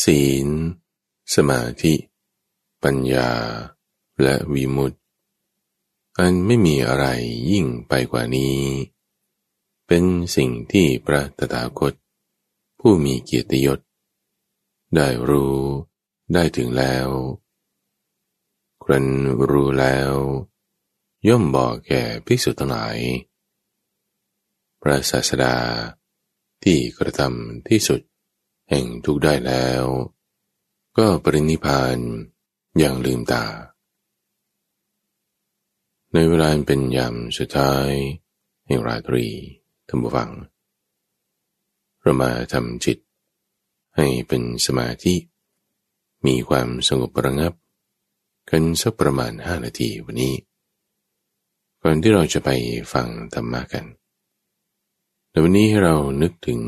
ศีล สมาธิ ปัญญา และวิมุตติ อันไม่มีอะไรยิ่งไปกว่านี้ เป็นสิ่งที่พระตถาคต ผู้มีเกียรติยศ ได้รู้ได้ถึงแล้ว ครั้นรู้แล้ว ย่อมบอกแก่ภิกษุทั้งหลาย พระศาสดาที่กระทำที่สุด แห่งทุกได้แล้ว ก็ปรินิพานอย่างลืมตา ในเวลาเป็นยามสุดท้ายแห่งราตรีท่านผู้ฟัง เรามาทำจิต ให้เป็นสมาธิ มีความสงบประงับ กันสักประมาณห้านาทีวันนี้ ก่อนที่เราจะไปฟังธรรมะกันในวันนี้ให้เรานึกถึง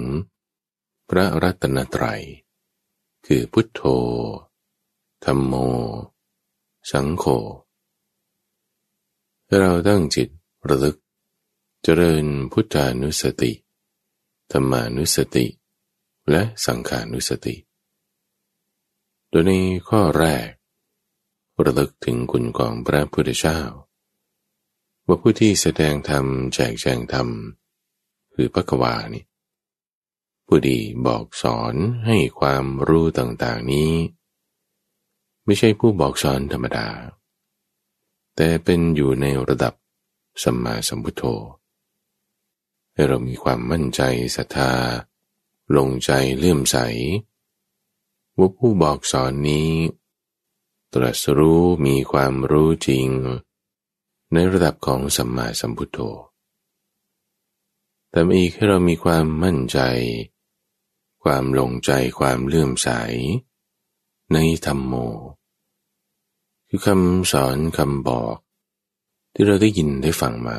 พระรัตนตรัย คือพุทโธ ธรรมโม สังโฆเราตั้งจิตระลึก เจริญพุทธานุสติ ธรรมานุสติ และสังขานุสติ โดยในข้อแรก ระลึกถึงคุณของพระพุทธเจ้าว่าผู้ที่แสดงธรรมแจกแจงธรรม คือพระกวานี่ ผู้ดีบอกสอนให้ความรู้ต่างๆนี้ ไม่ใช่ผู้บอกสอนธรรมดา แต่เป็นอยู่ในระดับสัมมาสัมพุทโธให้เรามีความมั่นใจศรัทธา ลงใจเลื่อมใส ว่าผู้บอกสอนนี้ ตรัสรู้มีความรู้จริง ในระดับของสัมมาสัมพุทโธแต่อีกให้เรามีความมั่นใจ ความลงใจความเลื่อมใส ในธรรมโม คือคำสอนคำบอก ที่เราได้ยินได้ฟังมา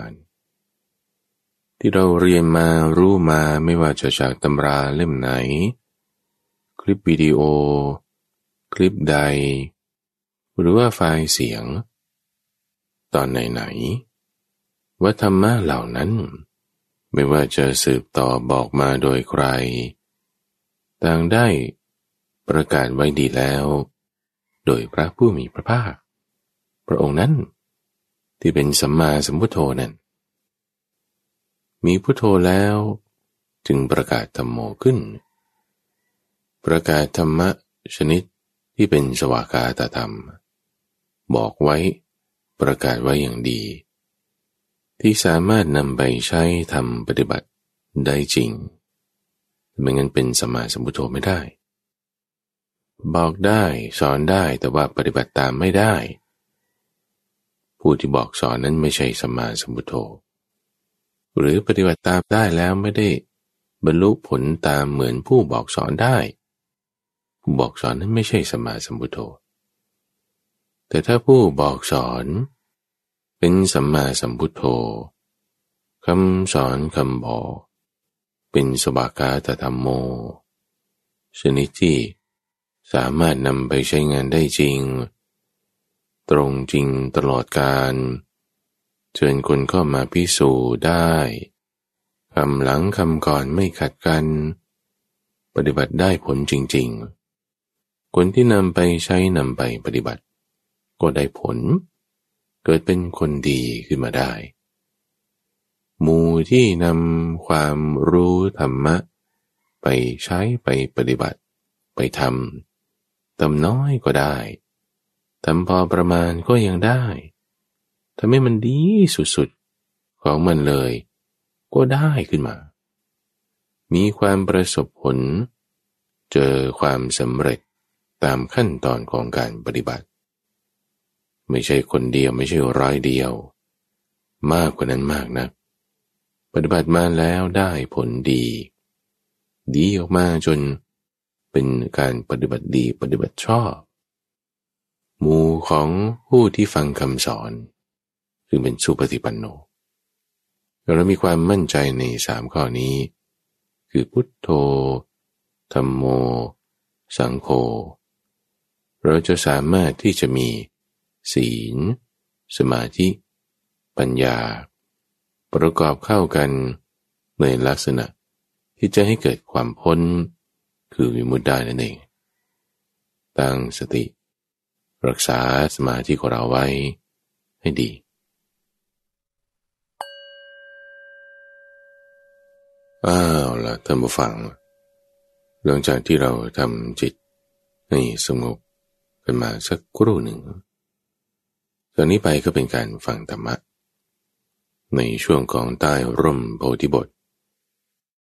ที่เราเรียนมารู้มาไม่ว่าจะจากตำราเล่มไหน คลิปวิดีโอ คลิปใด หรือว่าไฟล์เสียง ตอนไหนๆว่าธรรมะเหล่านั้น ไม่ว่าจะสืบต่อบอกมาโดยใคร ต่างได้ประกาศไว้ดีแล้ว โดยพระผู้มีพระภาค พระองค์นั้น ที่เป็นสัมมาสัมพุทโธนั้น มีพุทโธแล้วจึงประกาศธรรมโมขึ้น ประกาศธรรมะชนิดที่เป็นสวากาตธรรม บอกไว้ประกาศไว้อย่างดี ที่สามารถนำไปใช้ทำปฏิบัติได้จริง ไม่งั้นเป็นสมาสมุทโธไม่ได้ บอกได้สอนได้แต่ว่าปฏิบัติตามไม่ได้ ผู้ที่บอกสอนนั้นไม่ใช่สมาสมุทโธ หรือปฏิบัติตามได้แล้วไม่ได้ บรรลุผลตามเหมือนผู้บอกสอนได้ ผู้บอกสอนนั้นไม่ใช่สมาสมุทโธ แต่ถ้าผู้บอกสอนเป็นสัมมาสัมพุทโธคำสอนคำบอก เป็นสบากาตธรรมโม ชนิดที่สามารถนำไปใช้งานได้จริง ตรงจริงตลอดการเชิญคนเข้ามาพิสูจน์ได้คำหลังคำก่อนไม่ขัดกัน ปฏิบัติได้ผลจริง ๆ คนที่นำไปใช้นำไปปฏิบัติ ก็ได้ผล เกิดเป็นคนดีขึ้นมาได้ หมู่ที่นำความรู้ธรรมะ ไปใช้ไปปฏิบัติ ไปทำทำน้อยก็ได้ทำพอประมาณก็ยังได้ทำให้มันดีสุดๆ ของมันเลย ก็ได้ขึ้นมา มีความประสบผล เจอความสำเร็จตามขั้นตอนของการปฏิบัติ ไม่ใช่คนเดียวไม่ใช่ร้อยเดียว มากกว่านั้นมากนะ ปฏิบัติมาแล้วได้ผลดี ดีออกมาจนเป็นการปฏิบัติดีปฏิบัติชอบ หมู่ของผู้ที่ฟังคำสอนซึ่งเป็นสุปฏิปันโนเรามีความมั่นใจในสามข้อนี้ คือพุทโธธรรมโม สังโฆเราจะสามารถที่จะมีศีล สมาธิ ปัญญา ประกอบเข้ากันในลักษณะที่จะให้เกิดความพ้น คือวิมุตติได้นั่นเอง ตั้งสติ รักษาสมาธิของเราไว้ให้ดีอ้าวละท่านผู้ฟัง หลังจากที่เราทำจิตให้สงบกันมาสักครู่หนึ่งตอนนี้ไปก็เป็นการฟังธรรมะ ในช่วงของใต้ร่มโพธิบท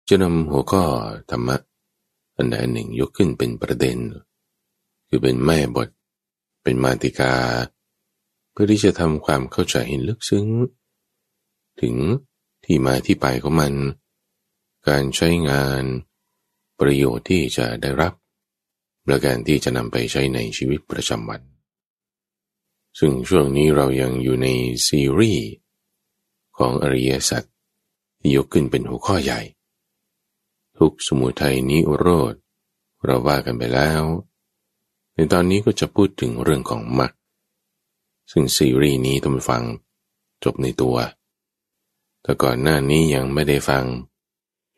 จะนำหัวข้อธรรมะอันใดหนึ่งยกขึ้นเป็นประเด็น คือเป็นแม่บท เป็นมาติกา เพื่อที่จะทำความเข้าใจให้ลึกซึ้ง ถึงที่มาที่ไปของมัน การใช้งาน ประโยชน์ที่จะได้รับ และการที่จะนำไปใช้ในชีวิตประจำวัน ซึ่งช่วงนี้เรายังอยู่ในซีรีส์ ของอริยสัจยกขึ้นเป็นหัวข้อใหญ่ ทุกสมุทัยนิโรธ เราว่ากันไปแล้ว ในตอนนี้ก็จะพูดถึงเรื่องของมรรคซึ่งซีรีส์นี้ต้องฟังจบในตัว แต่ก่อนหน้านี้ยังไม่ได้ฟัง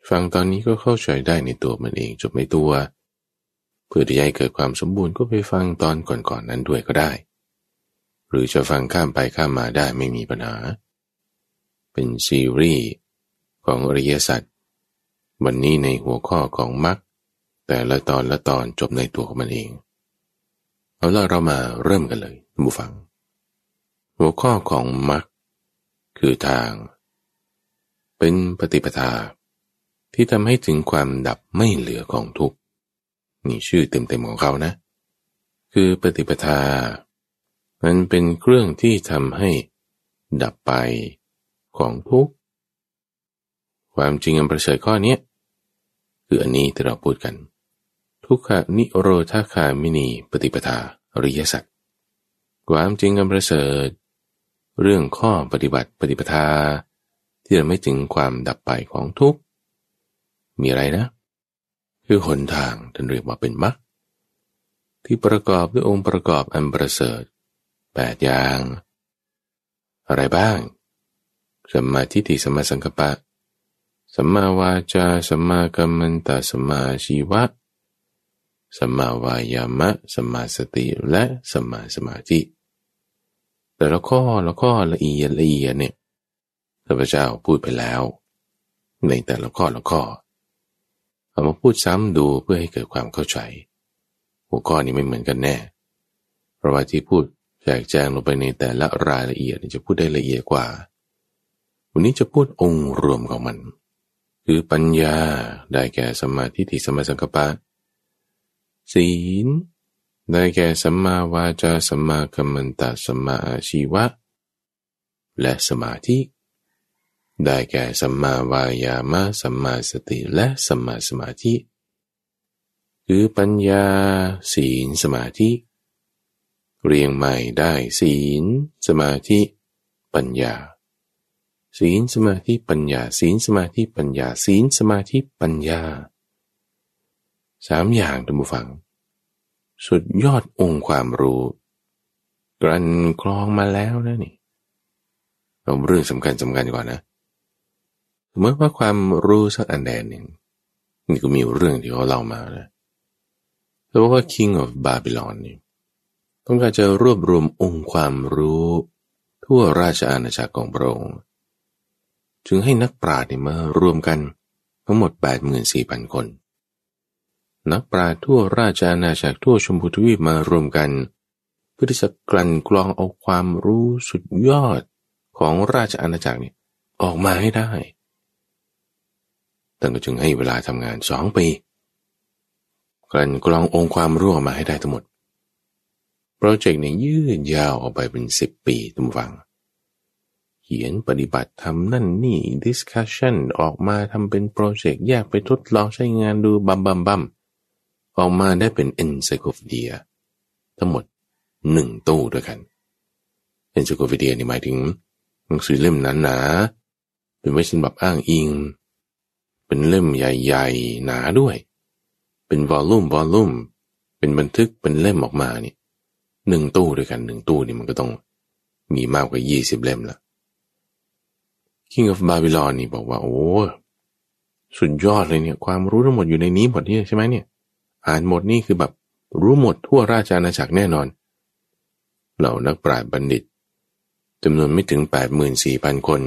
ฟังตอนนี้ก็เข้าใจได้ในตัวมันเองจบในตัว เพื่อที่จะให้เกิดความสมบูรณ์ก็ไปฟังตอนก่อนๆนนั้นด้วยก็ได้ หรือจะฟังข้ามไปข้ามมาได้ไม่มีปัญหา เป็นซีรีส์ของอริยสัจวันนี้ในหัวข้อของมรรคแต่ละตอนละตอนจบในตัวของมันเอง เอาล่ะเรามาเริ่มกันเลยบูฟัง หัวข้อของมรรคคือทาง เป็นปฏิปทา ที่ทำให้ถึงความดับไม่เหลือของทุกข์นี่ชื่อเต็มๆของเขานะ คือปฏิปทา มันเป็นเครื่องที่ทำให้ดับไป ของทุกความจริงอันประเสริฐข้อนี้คืออันนี้ที่เราพูดกัน ทุกขนิโรธาคามินีปฏิปทาอริยสัจความจริงอันประเสริฐ เรื่องข้อปฏิบัติปฏิปทา ที่จะไม่ถึงความดับไปของทุกมีอะไรนะ คือหนทางท่านเรียกว่าเป็นมรรคที่ประกอบด้วยองค์ประกอบอันประเสริฐแปดอย่าง อะไรบ้าง สัมมาทิฏฐิสัมมาสังกัปปะ สัมมาวาจา สัมมากัมมันตสัมมาชีวะ สัมมาวายามะ สัมมาสติ และสัมมาสมาธิ แต่ละข้อละข้อละเอียดละเอียดเนี่ยพระพุทธเจ้าพูดไปแล้ว ในแต่ละข้อละข้อ เอามาพูดซ้ำดูเพื่อให้เกิดความเข้าใจ หัวข้อนี้ไม่เหมือนกันแน่ เพราะว่าที่พูดแจกแจงลงไปในแต่ละรายละเอียดจะพูดได้ละเอียดกว่า วันนี้จะพูดองค์รวมของมัน คือปัญญาได้แก่สมาธิที่สมาสังกปะ ศีล ได้แก่สัมมาวาจาสัมมากัมมันตสัมมาอาชีวะ และสมาธิ ได้แก่สัมมาวายามะสัมมาสติและสัมมาสมาธิ คือปัญญา ศีลสมาธิ เรียงใหม่ได้ศีล สมาธิ ปัญญา ศีลสมาธิปัญญา ศีลสมาธิปัญญา ศีลสมาธิปัญญาสามอย่างท่านผู้ฟัง สุดยอดองค์ความรู้กรันคลองมาแล้วนะนี่เราเรื่องสำคัญสำคัญก่อนนะเมื่อว่าความรู้สักอันใดหนึ่งนี่ก็มีเรื่องที่เขาเล่ามานะเพราะว่า King of Babylon นี่ต้องการจะรวบรวมองค์ความรู้ ทั่วราชอาณาจักรของพระองค์ จึงให้นักปราชญ์มารวมกันทั้งหมด 84,000 คน นักปราชญ์ทั่วราชอาณาจักรทั่วชมพูทวีปมารวมกัน เพื่อที่จะกลั่นกรองเอาความรู้สุดยอดของราชอาณาจักรนี่ออกมาให้ได้ท่านก็จึงให้เวลาทำงานสองปีกลั่นกรององค์ความรู้ออกมาให้ได้ทั้งหมด โปรเจกต์เนี่ยยืดยาวออกไปเป็นสิบปีทุกฝัง ขียนปฏิบัติทำนั่นนี่ discussion ออกมาทำเป็นโปรเจกต์แยกไปทดลองใช้งานดูบัมบัมบัมออกมาได้เป็น encyclopedia ทั้งหมดหนึ่งตู้ด้วยกัน encyclopedia นี่หมายถึงหนังสือเล่มหนาเป็นไม่ใช่แบบอ้างอิง เป็นเล่มใหญ่ๆ หนาด้วย เป็นวอลลุ่มวอลลุ่มเป็นบันทึกเป็นเล่มออกมานี่หนึ่งตู้ด้วยกันหนึ่งตู้นี่มันก็ต้องมีมากกว่ายี่สิบเล่มละ King of Babylon นี่บอกว่าโอ้สุดยอดเลยเนี่ยความรู้ทั้งหมดอยู่ในนี้หมดนี่ใช่ไหมเนี่ย อ่านหมดนี่คือแบบรู้หมดทั่วราชอาณาจักรแน่นอน เหล่านักปราชญ์บัณฑิตจำนวนไม่ถึง 84,000 คน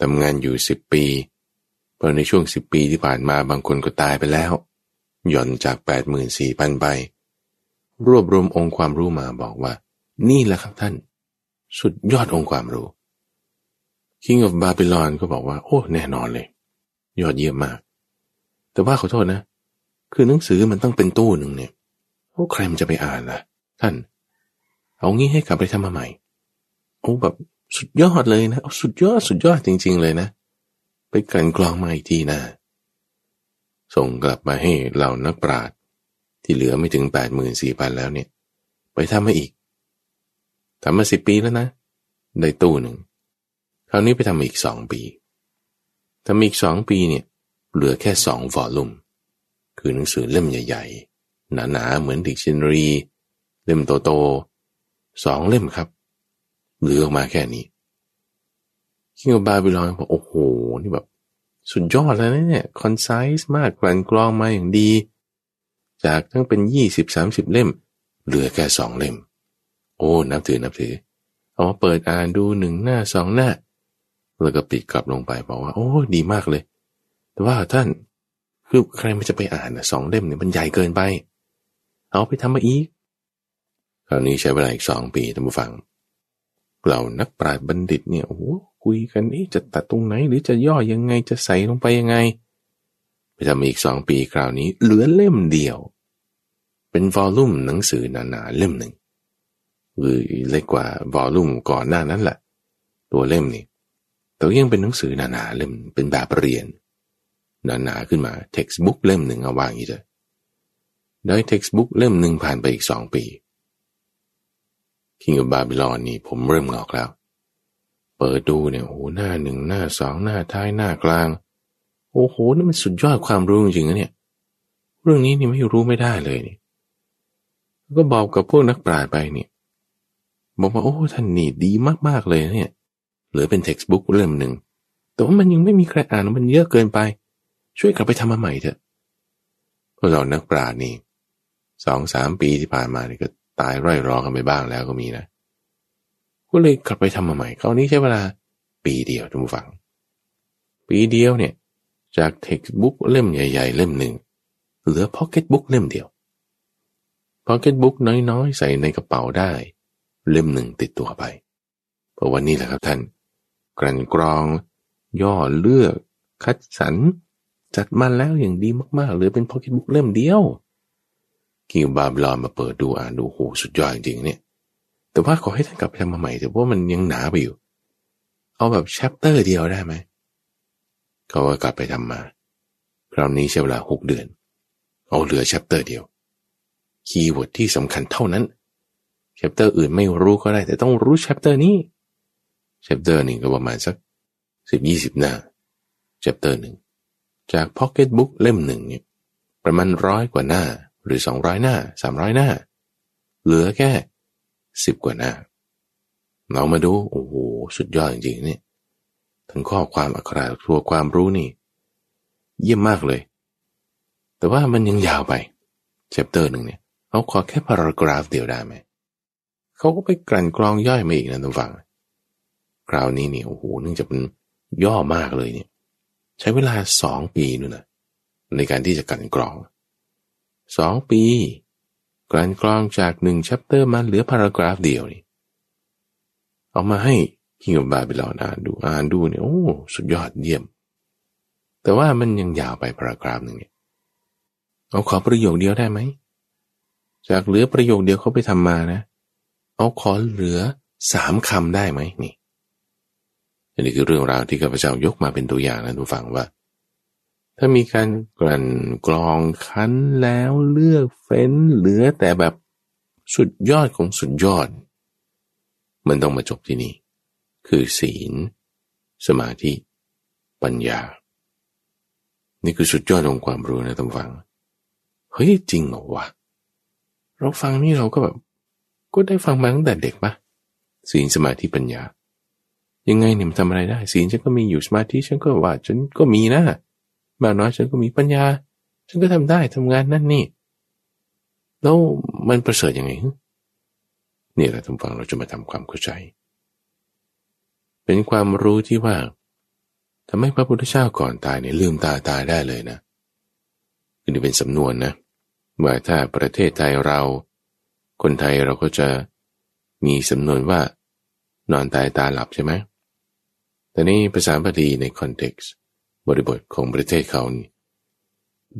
ทำงานอยู่ 10 ปีเพราะในช่วง 10 ปีที่ผ่านมาบางคนก็ตายไปแล้ว หย่อนจาก 84,000 ไป รวบรวมองค์ความรู้มาบอกว่า นี่แหละครับท่าน สุดยอดองค์ความรู้ King of Babylon ก็บอกว่า โอ้แน่นอนเลย ยอดเยี่ยมมาก แต่ว่าขอโทษนะ คือหนังสือมันต้องเป็นตู้หนึ่งเนี่ยโอ้ใครมันจะไปอ่านล่ะ ท่าน เอางี้ให้กลับไปทำมาใหม่โอ้แบบสุดยอดเลยนะเอาสุดยอดสุดยอดจริง ๆ เลยนะ ไปกันกรองมาอีกทีนะส่งกลับมาให้เหล่านักปราชญ์ที่เหลือไม่ถึงแปดหมื่นสี่พันแล้วเนี่ย ไปทำมาอีกทำมาสิบปีแล้วนะ ได้ตู้หนึ่ง คราวนี้ไปทำอีกสองปีทำอีกสองปีเนี่ยเหลือแค่สอง volume คือหนังสือเล่มใหญ่ๆ หนาๆ เหมือนดิกชันนารี เล่มโตๆสองเล่มครับ เหลือออกมาแค่นี้ King Babylon บอกโอ้โห นี่แบบ สุดยอดแล้วเนี่ย concise มากกลั่นกรองมาอย่างดี จากทั้งเป็นยี่สิบสามสิบเล่ม เหลือแค่สองเล่ม โอ้ นับถือนับถือ เอามาเปิดอ่านดูหนึ่งหน้าสองหน้า แล้วก็ปิดกลับลงไปบอกว่า โอ้ดีมากเลย แต่ว่าท่านคือใครมันจะไปอ่านสองเล่มเนี่ยมันใหญ่เกินไป เอาไปทำมาอีกคราวนี้ใช้เวลาอีกสองปีท่านผู้ฟังเหล่านักปราชญ์บัณฑิตเนี่ยโอ้โหคุยกันนี่จะตัดตรงไหน หรือจะย่อยังไงจะใส่ลงไปยังไง ไปทำอีกสองปีคราวนี้ เหลือเล่มเดียว เป็นวอลลุ่มหนังสือหนาๆเล่มหนึ่งหรือเล็กกว่าวอลลุ่มก่อนหน้านั้นแหละ ตัวเล่มนี่ แต่ยังเป็นหนังสือหนาๆเล่มเป็นแบบเรียนหนาๆขึ้นมา textbook เล่มหนึ่งเอาวางอย่างนี้เลยได้ textbook เล่มหนึ่งผ่านไปอีกสองปีคิงกับบาบิลอนนี่ผมเริ่มงอกแล้ว เปิดดูเนี่ยโอ้โหหน้าหนึ่งหน้าสองหน้าท้ายหน้ากลาง โอ้โหนี่มันสุดยอดความรู้จริงๆนะเนี่ย เรื่องนี้นี่ไม่รู้ไม่ได้เลยนี่ ก็บอกกับพวกนักปราชญ์ไปเนี่ยบอกว่าโอ้ท่านนี่ดีมากๆเลยเนี่ย ลือเป็นเท็กซ์บุ๊กเล่มหนึ่ง แต่ว่ามันยังไม่มีใครอ่านมันเยอะเกินไป ช่วยกลับไปทำมาใหม่เถอะพวกเรานักปราชญ์นี่สองสามปีที่ผ่านมานี่ก็ตายร่อยรอกันไปบ้างแล้วก็มีนะ ก็เลยกลับไปทำมาใหม่คราวนี้ใช้เวลาปีเดียวทุกฝัง ปีเดียวเนี่ย จาก textbook เล่มใหญ่ ๆ เล่มหนึ่งเหลือ pocket book เล่มเดียว pocket book น้อยๆ ใส่ในกระเป๋าได้ เล่มหนึ่งติดตัวไป เพราะวันนี้แหละครับท่าน กลั่นกรอง ย่อเลือก คัดสรรจัดมาแล้วอย่างดีมากๆเหลือเป็น pocket book เล่มเดียว King Babylon มาเปิดดูอ่านดูโหสุดยอดจริงๆเนี่ย แต่ว่าขอให้ท่านกลับไปทำมาใหม่แต่ว่ามันยังหนาไปอยู่ เอาแบบ chapter เดียวได้ไหมเขาก็กลับไปทำมา คราวนี้ใช้เวลาหกเดือน เอาเหลือ chapter เดียว keyword ที่สำคัญเท่านั้น chapter อื่นไม่รู้ก็ได้ แต่ต้องรู้ chapter นี้ chapter หนึ่งก็ประมาณสักสิบยี่สิบหน้า chapter หนึ่งจาก pocket book เล่มหนึ่งเนี่ยประมาณร้อยกว่าหน้าหรือสองร้อยหน้าสามร้อยหน้า เหลือแค่สิบกว่าหน้าเรามาดูโอ้โหสุดยอดจริงๆนี่ทั้งข้อความอักขระตัวความรู้นี่ เยี่ยมมากเลย แต่ว่ามันยังยาวไปเชปเตอร์หนึ่งเนี่ยเอาขอแค่พารากราฟเดียวได้ไหมเขาก็ไปกลั่นกรองย่อยมาอีกนะทุกฝัง คราวนี้เนี่ยโอ้โหเนึงจะเป็นย่อมากเลยเนี่ย ใช้เวลาสองปีนู่นนะในการที่จะกลั่นกรองสองปีกลั่นกรองจากหนึ่ง chapter มันเหลือ paragraph เดียวนี่เอามาให้ King Babylon อ่านดูอ่านดูเนี่ยโอ้สุดยอดเยี่ยม แต่ว่ามันยังยาวไป paragraph หนึ่งเนี่ยเอาขอประโยคเดียวได้ไหมจากเหลือประโยคเดียวเขาไปทำมานะ เอาขอเหลือสามคำได้ไหมนี่ อันนี้คือเรื่องราวที่ข้าพเจ้ายกมาเป็นตัวอย่างนะทุกฝังว่า ถ้ามีการกลั่นกรองคั้นแล้วเลือกเฟ้นเหลือแต่แบบสุดยอดของสุดยอด มันต้องมาจบที่นี่ คือศีล สมาธิ ปัญญา นี่คือสุดยอดของความรู้นะท่านฟัง เฮ้ยจริงเหรอวะ เราฟังนี่เราก็แบบ ก็ได้ฟังมาตั้งแต่เด็กปะศีลสมาธิปัญญา ยังไงเนี่ยมันทำอะไรได้ศีลฉันก็มีอยู่สมาธิฉันก็ว่าฉันก็มีนะมากน้อยฉันก็มีปัญญา ฉันก็ทำได้ทำงานนั่นนี่ แล้วมันประเสริฐยังไงนี่แหละท่านฟังเราจะมาทำความเข้าใจ เป็นความรู้ที่ว่าทำให้พระพุทธเจ้าก่อนตายเนี่ยลืมตาตายได้เลยนะนี่เป็นสำนวนนะว่าถ้าประเทศไทยเรา คนไทยเราก็จะมีสำนวนว่านอนตายตาหลับใช่ไหม แต่นี่ภาษาบาลีในคอนเท็กซ์บริบทของประเทศเขานี่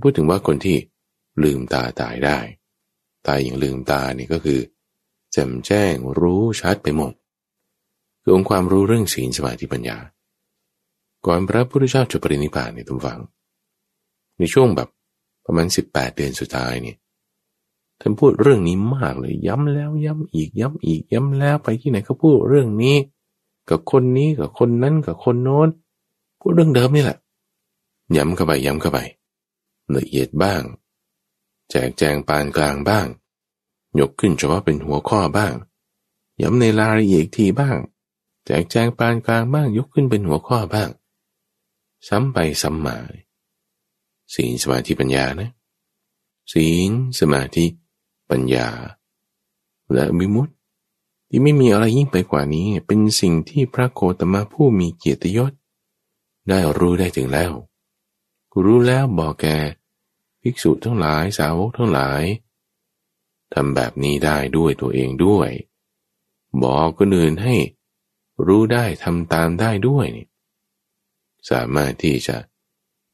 พูดถึงว่าคนที่ลืมตาตายได้ ตายอย่างลืมตานี่ก็คือแจ่มแจ้งรู้ชัดไปหมดคือองค์ความรู้เรื่องศีลสมาธิปัญญา ก่อนพระพุทธเจ้าจะปรินิพพานในทุกฝัง ในช่วงแบบประมาณสิบแปดเดือนสุดท้ายเนี่ยท่านพูดเรื่องนี้มากเลย ย้ำแล้วย้ำอีกย้ำอีกย้ำแล้วไปที่ไหนก็พูดเรื่องนี้ กับคนนี้กับคนนั้นกับคนโน้นพูดเรื่องเดิมนี่แหละ ย้ำเข้าไปย้ำเข้าไปละเอียดบ้าง แจกแจงปานกลางบ้าง ยกขึ้นเฉพาะเป็นหัวข้อบ้าง ย้ำในรายละเอียดทีบ้าง แจกแจงปานกลางบ้าง ยกขึ้นเป็นหัวข้อบ้าง ซ้ำไปซ้ำมาศีลสมาธิปัญญานะศีลสมาธิ ปัญญา และมิมุต ที่ไม่มีอะไรยิ่งไปกว่านี้เป็นสิ่งที่พระโคตมะผู้มีเกียรติยศ ได้รู้ได้ถึงแล้ว รู้แล้วบอกแกภิกษุทั้งหลายสาวกทั้งหลายทำแบบนี้ได้ด้วยตัวเองด้วย บอกคนอื่นให้รู้ได้ทำตามได้ด้วยนี่สามารถที่จะ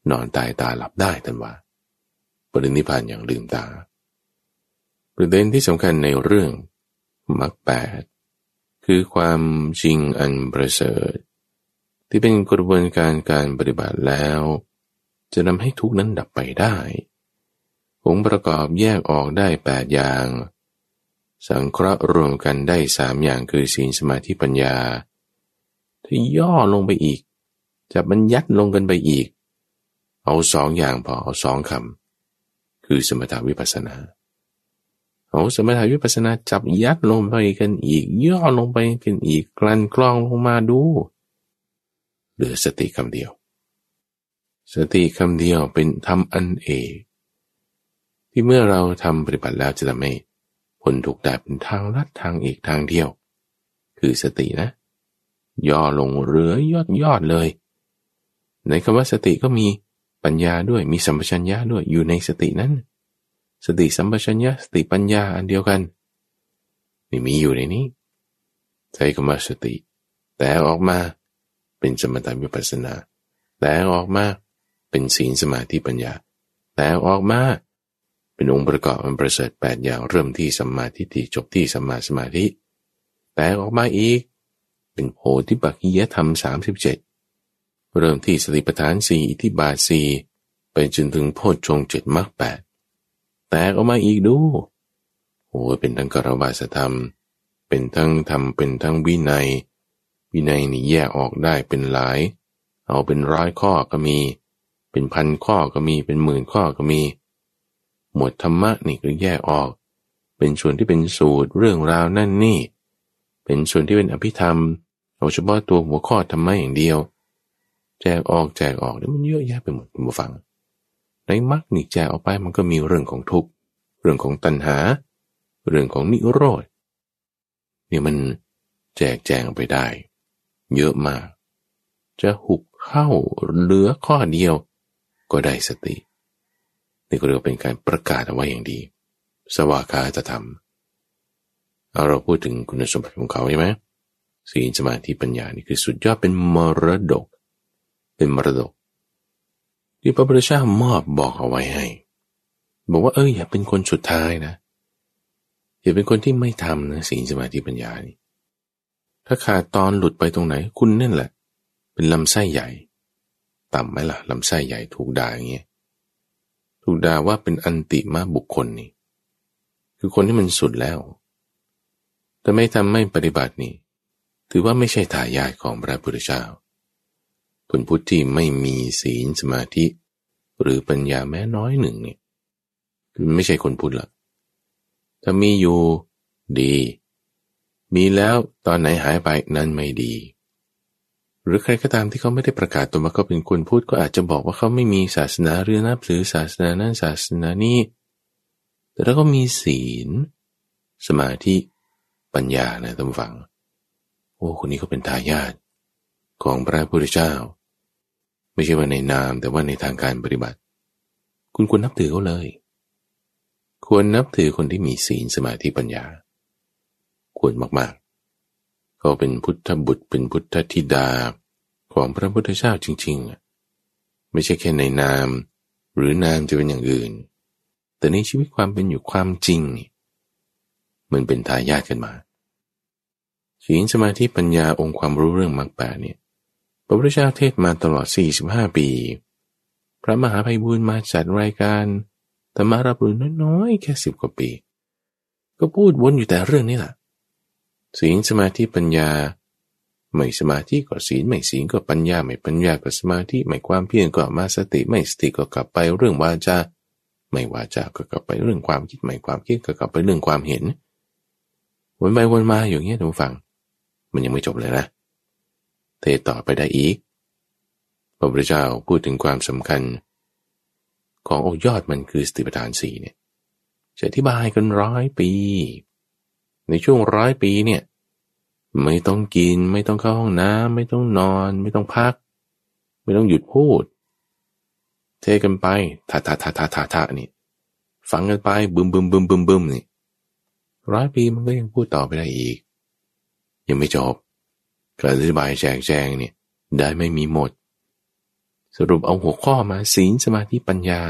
นอนตายตาหลับได้ทันว่าปรินิพานอย่างลืมตา ประเด็นที่สำคัญในเรื่อง มรรคแปดคือความจริงอันประเสริฐ ที่เป็นกระบวนการการปฏิบัติแล้ว จะนำให้ทุกนั้นดับไปได้องค์ประกอบแยกออกได้แปดอย่าง สังเคราะห์รวมกันได้สามอย่างคือศีลสมาธิปัญญา ถ้าย่อลงไปอีก จะบรรยัดลงกันไปอีก เอาสองอย่างพอเอาสองคำคือสมถาวิปัสนา เอาสมถาวิปัสนาจับยัดลงไปกันอีก ย่อลงไปกันอีกกลั่นกรองลงมาดูเหลือสติคำเดียว สติคำเดียวเป็นธรรมอันเอกที่เมื่อเราทำปฏิบัติแล้วจะทำให้ผลถูกได้เป็นทางลัดทางเอกทางเดียว คือสตินะ ย่อลงเรือยอดยอดเลย ในคำว่าสติก็มีปัญญาด้วยมีสัมปชัญญะด้วยอยู่ในสตินั้น สติสัมปชัญญะสติปัญญาอันเดียวกันนี่มีอยู่ในนี้ ใช้คำว่าสติ แต่ออกมาเป็นสมถะวิปัสสนา แต่ออกมาเป็นศีลสมาธิปัญญา แต่ออกมาเป็นองค์ประกอบอันประเสริฐแปดอย่างเริ่มที่สัมมาทิฏฐิจบที่สัมมาสมาธิ แต่ออกมาอีก เป็นโพธิปักขิยธรรมสามสิบเจ็ดเริ่มที่สติปัฏฐานสี่อิทิบาทสี่ไปจนถึงโพชฌงเจ็ดมรรคแปด แต่ออกมาอีกดูโอ้เป็นทั้งกรวาสธรรม เป็นทั้งธรรมเป็นทั้งวินัย วินัยนี่แยกออกได้เป็นหลาย เอาเป็นร้อยข้อก็มี เป็นพันข้อก็มีเป็นหมื่นข้อก็มี หมวดธรรมะนี่ก็แยกออก เป็นส่วนที่เป็นสูตรเรื่องราวนั่นนี่ เป็นส่วนที่เป็นอภิธรรมเอาเฉพาะตัวหัวข้อธรรมะอย่างเดียว แจกออกแจกออกนี่มันเยอะแยะไปหมดมาฟัง ในมรรคนี่แจกออกไปมันก็มีเรื่องของทุกข์ เรื่องของตัณหา เรื่องของนิโรธนี่มันแจกแจงไปได้ เยอะมาก จะหุกเข้าเหลือข้อเดียว ก็ได้สติ นี่ก็เรียกเป็นการประกาศเอาไว้อย่างดี สวากาตธรรมเอาเราพูดถึงคุณสมบัติของเขาใช่ไหมศีลสมาธิปัญญานี่คือสุดยอดเป็นมรดก เป็นมรดก ที่พระพุทธเจ้ามอบบอกเอาไว้ให้ บอกว่าเอออย่าเป็นคนสุดท้ายนะ อย่าเป็นคนที่ไม่ทำนะศีลสมาธิปัญญานี่ถ้าขาดตอนหลุดไปตรงไหน คุณนั่นแหละ เป็นลำไส้ใหญ่ ต่ำไหมล่ะลำไส้ใหญ่ถูกด่าอย่างเงี้ยถูกด่าว่าเป็นอันติมาบุคคลนี่ คือคนที่มันสุดแล้ว แต่ไม่ทำไม่ปฏิบัตินี่ ถือว่าไม่ใช่ทายาทของพระพุทธเจ้า ผลพุทธที่ไม่มีศีลสมาธิ หรือปัญญาแม้น้อยหนึ่งเนี่ยคือไม่ใช่คนพุทธละถ้ามีอยู่ดี มีแล้วตอนไหนหายไปนั้นไม่ดี หรือใครก็ตามที่เขาไม่ได้ประกาศตัวว่าเขาเป็นคนพูดก็อาจจะบอกว่าเขาไม่มีศาสนาหรือนับถือศาสนานั้นศาสนานี้แต่ถ้าก็มีศีล สมาธิปัญญานะท่านฟัง โอ้คนนี้เขาเป็นทายาท ของพระพุทธเจ้า ไม่ใช่ว่าในนามแต่ว่าในทางการปฏิบัติ คุณควรนับถือเขาเลย ควรนับถือคนที่มีศีลสมาธิปัญญา ควรมากๆเขาเป็นพุทธบุตรเป็นพุทธธิดาของพระพุทธเจ้าจริง ๆ ไม่ใช่แค่ในนาม หรือนามจะเป็นอย่างอื่น แต่ในชีวิตความเป็นอยู่ความจริง มันเป็นทายาทกันมาศีลสมาธิปัญญาองค์ความรู้เรื่องมรรคแปดเนี่ย พระพุทธเจ้าเทศมาตลอด 45 ปี พระมหาภัยบุญมาจัดรายการแต่มารับรู้น้อยๆ แค่สิบกว่าปี ก็พูดวนอยู่แต่เรื่องนี้แหละศีลสมาธิปัญญา ไม่สมาธิก็ศีลไม่ศีลก็ปัญญา ไม่ปัญญาก็สมาธิไม่ความเพียรก็มาสติไม่สติก็กลับไปเรื่องวาจาไม่วาจาก็กลับไปเรื่องความคิดไม่ความคิดก็กลับไปเรื่องความเห็นวนไปวนมาอย่างเงี้ยทุกฝัง มันยังไม่จบเลยนะ ทต่อไปได้อีก พระพุทธเจ้าพูดถึงความสำคัญ ขององค์ยอดมันคือสติปัฏฐานสี่เนี่ยจะอธิบายกันร้อยปี ในช่วงร้อยปีเนี่ยไม่ต้องกิน ไม่ต้องเข้าห้องน้ำไม่ต้องนอน ไม่ต้องพัก ไม่ต้องหยุดพูด เทกันไปทาทาทาทาทาทานี่ฟังกันไปบึมบึมบึมบึมบึมนี่ร้อยปีมันก็ยังพูดต่อไปได้อีก ยังไม่จบ การอธิบายแจกแจงเนี่ยได้ไม่มีหมด สรุปเอาหัวข้อมาศีลสมาธิปัญญา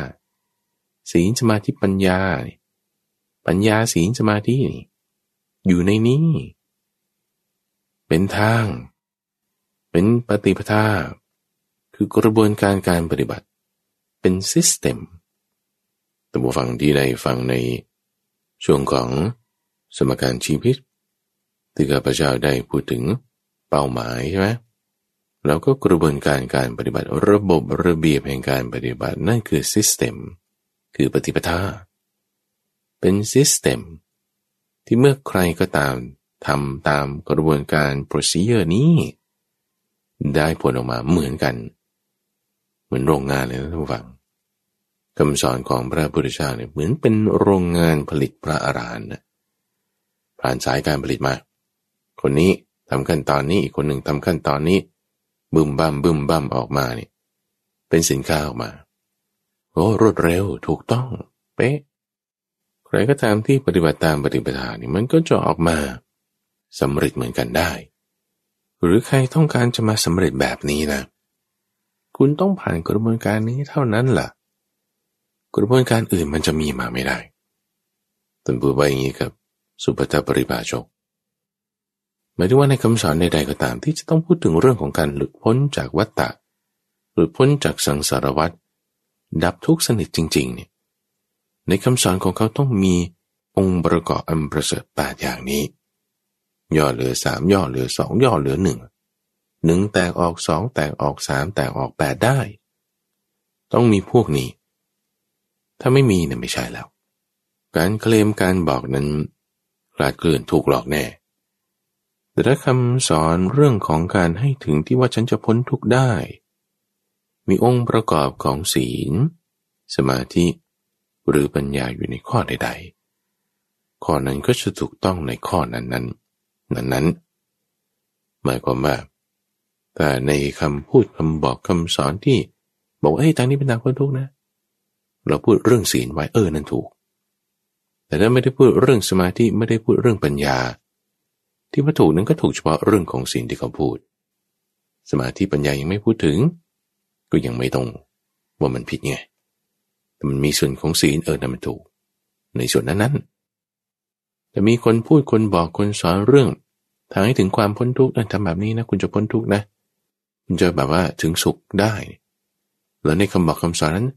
ศีลสมาธิปัญญา ปัญญาศีลสมาธิอยู่ในนี้ เป็นทาง เป็นปฏิปทา คือกระบวนการการปฏิบัติ เป็น system ท่านผู้ฟังที่ได้ฟังในช่วงของสมการชีวิตที่ข้าพเจ้าได้พูดถึง เป้าหมายใช่ไหมแล้วก็กระบวนการการปฏิบัติระบบระเบียบแห่งการปฏิบัตินั่นคือ system คือปฏิปทา เป็น systemที่เมื่อใครก็ตามทำตามกระบวนการ procedure นี้ ได้ผลออกมาเหมือนกัน เหมือนโรงงานเลยนะท่านผู้ฟังคำสอนของพระพุทธเจ้าเนี่ยเหมือนเป็นโรงงานผลิตพระอรหันต์ผ่านสายการผลิตมา คนนี้ ทำขั้นตอนนี้อีกคนหนึ่งทำขั้นตอนนี้บึมบั่มบึมบั่มออกมาเนี่ยเป็นสินค้าออกมา โอ้รวดเร็วถูกต้อง เป๊ะใครก็ตามที่ปฏิบัติตามปฏิปทานี่มันก็จะออกมาสำเร็จเหมือนกันได้ หรือใครต้องการจะมาสำเร็จแบบนี้นะ คุณต้องผ่านกระบวนการนี้เท่านั้นล่ะ กระบวนการอื่นมันจะมีมาไม่ได้ตันพูดไว้อย่างนี้ครับ สุปฏิปริบาชก หมายถึงว่าในคำสอนใดๆก็ตาม ที่จะต้องพูดถึงเรื่องของการหลุดพ้นจากวัฏฏะหลุดพ้นจากสังสารวัฏดับทุกข์สนิทจริง ๆ เนี่ยในคำสอนของเขาต้องมีองค์ประกอบอันประเสริฐแปดอย่างนี้ ย่อเหลือสามย่อเหลือสองย่อเหลือหนึ่งหนึ่งแตกออกสองแตกออกสามแตกออกแปดได้ ต้องมีพวกนี้ ถ้าไม่มีเนี่ยไม่ใช่แล้ว การเคลมการบอกนั้นคลาดเคลื่อนถูกหลอกแน่ แต่ถ้าคำสอนเรื่องของการให้ถึงที่ว่าฉันจะพ้นทุกข์ได้ มีองค์ประกอบของศีล สมาธิหรือปัญญาอยู่ในข้อใด ๆ ข้อนั้นก็จะถูกต้องในข้อนั้นนั้นนั้นนั้นหมายความว่าแต่ในคำพูดคำบอกคำสอนที่ บอกว่าเฮ้ยทางนี้เป็นทางพ้นทุกข์นะ เราพูดเรื่องศีลไว้เออนั่นถูก แต่ถ้าไม่ได้พูดเรื่องสมาธิไม่ได้พูดเรื่องปัญญา ที่ว่าถูกนั้นก็ถูกเฉพาะเรื่องของสิ่งที่เขาพูด สมาธิปัญญายังไม่พูดถึง ก็ยังไม่ตรงว่ามันผิดไงแต่มันมีส่วนของศีลเออนั่นมันถูก ในส่วนนั้นนั้นแต่มีคนพูดคนบอกคนสอนเรื่องทางให้ถึงความพ้นทุกข์นะทำแบบนี้นะคุณจะพ้นทุกข์นะ คุณจะแบบว่าถึงสุขได้ แล้วในคำบอกคำสอนนั้น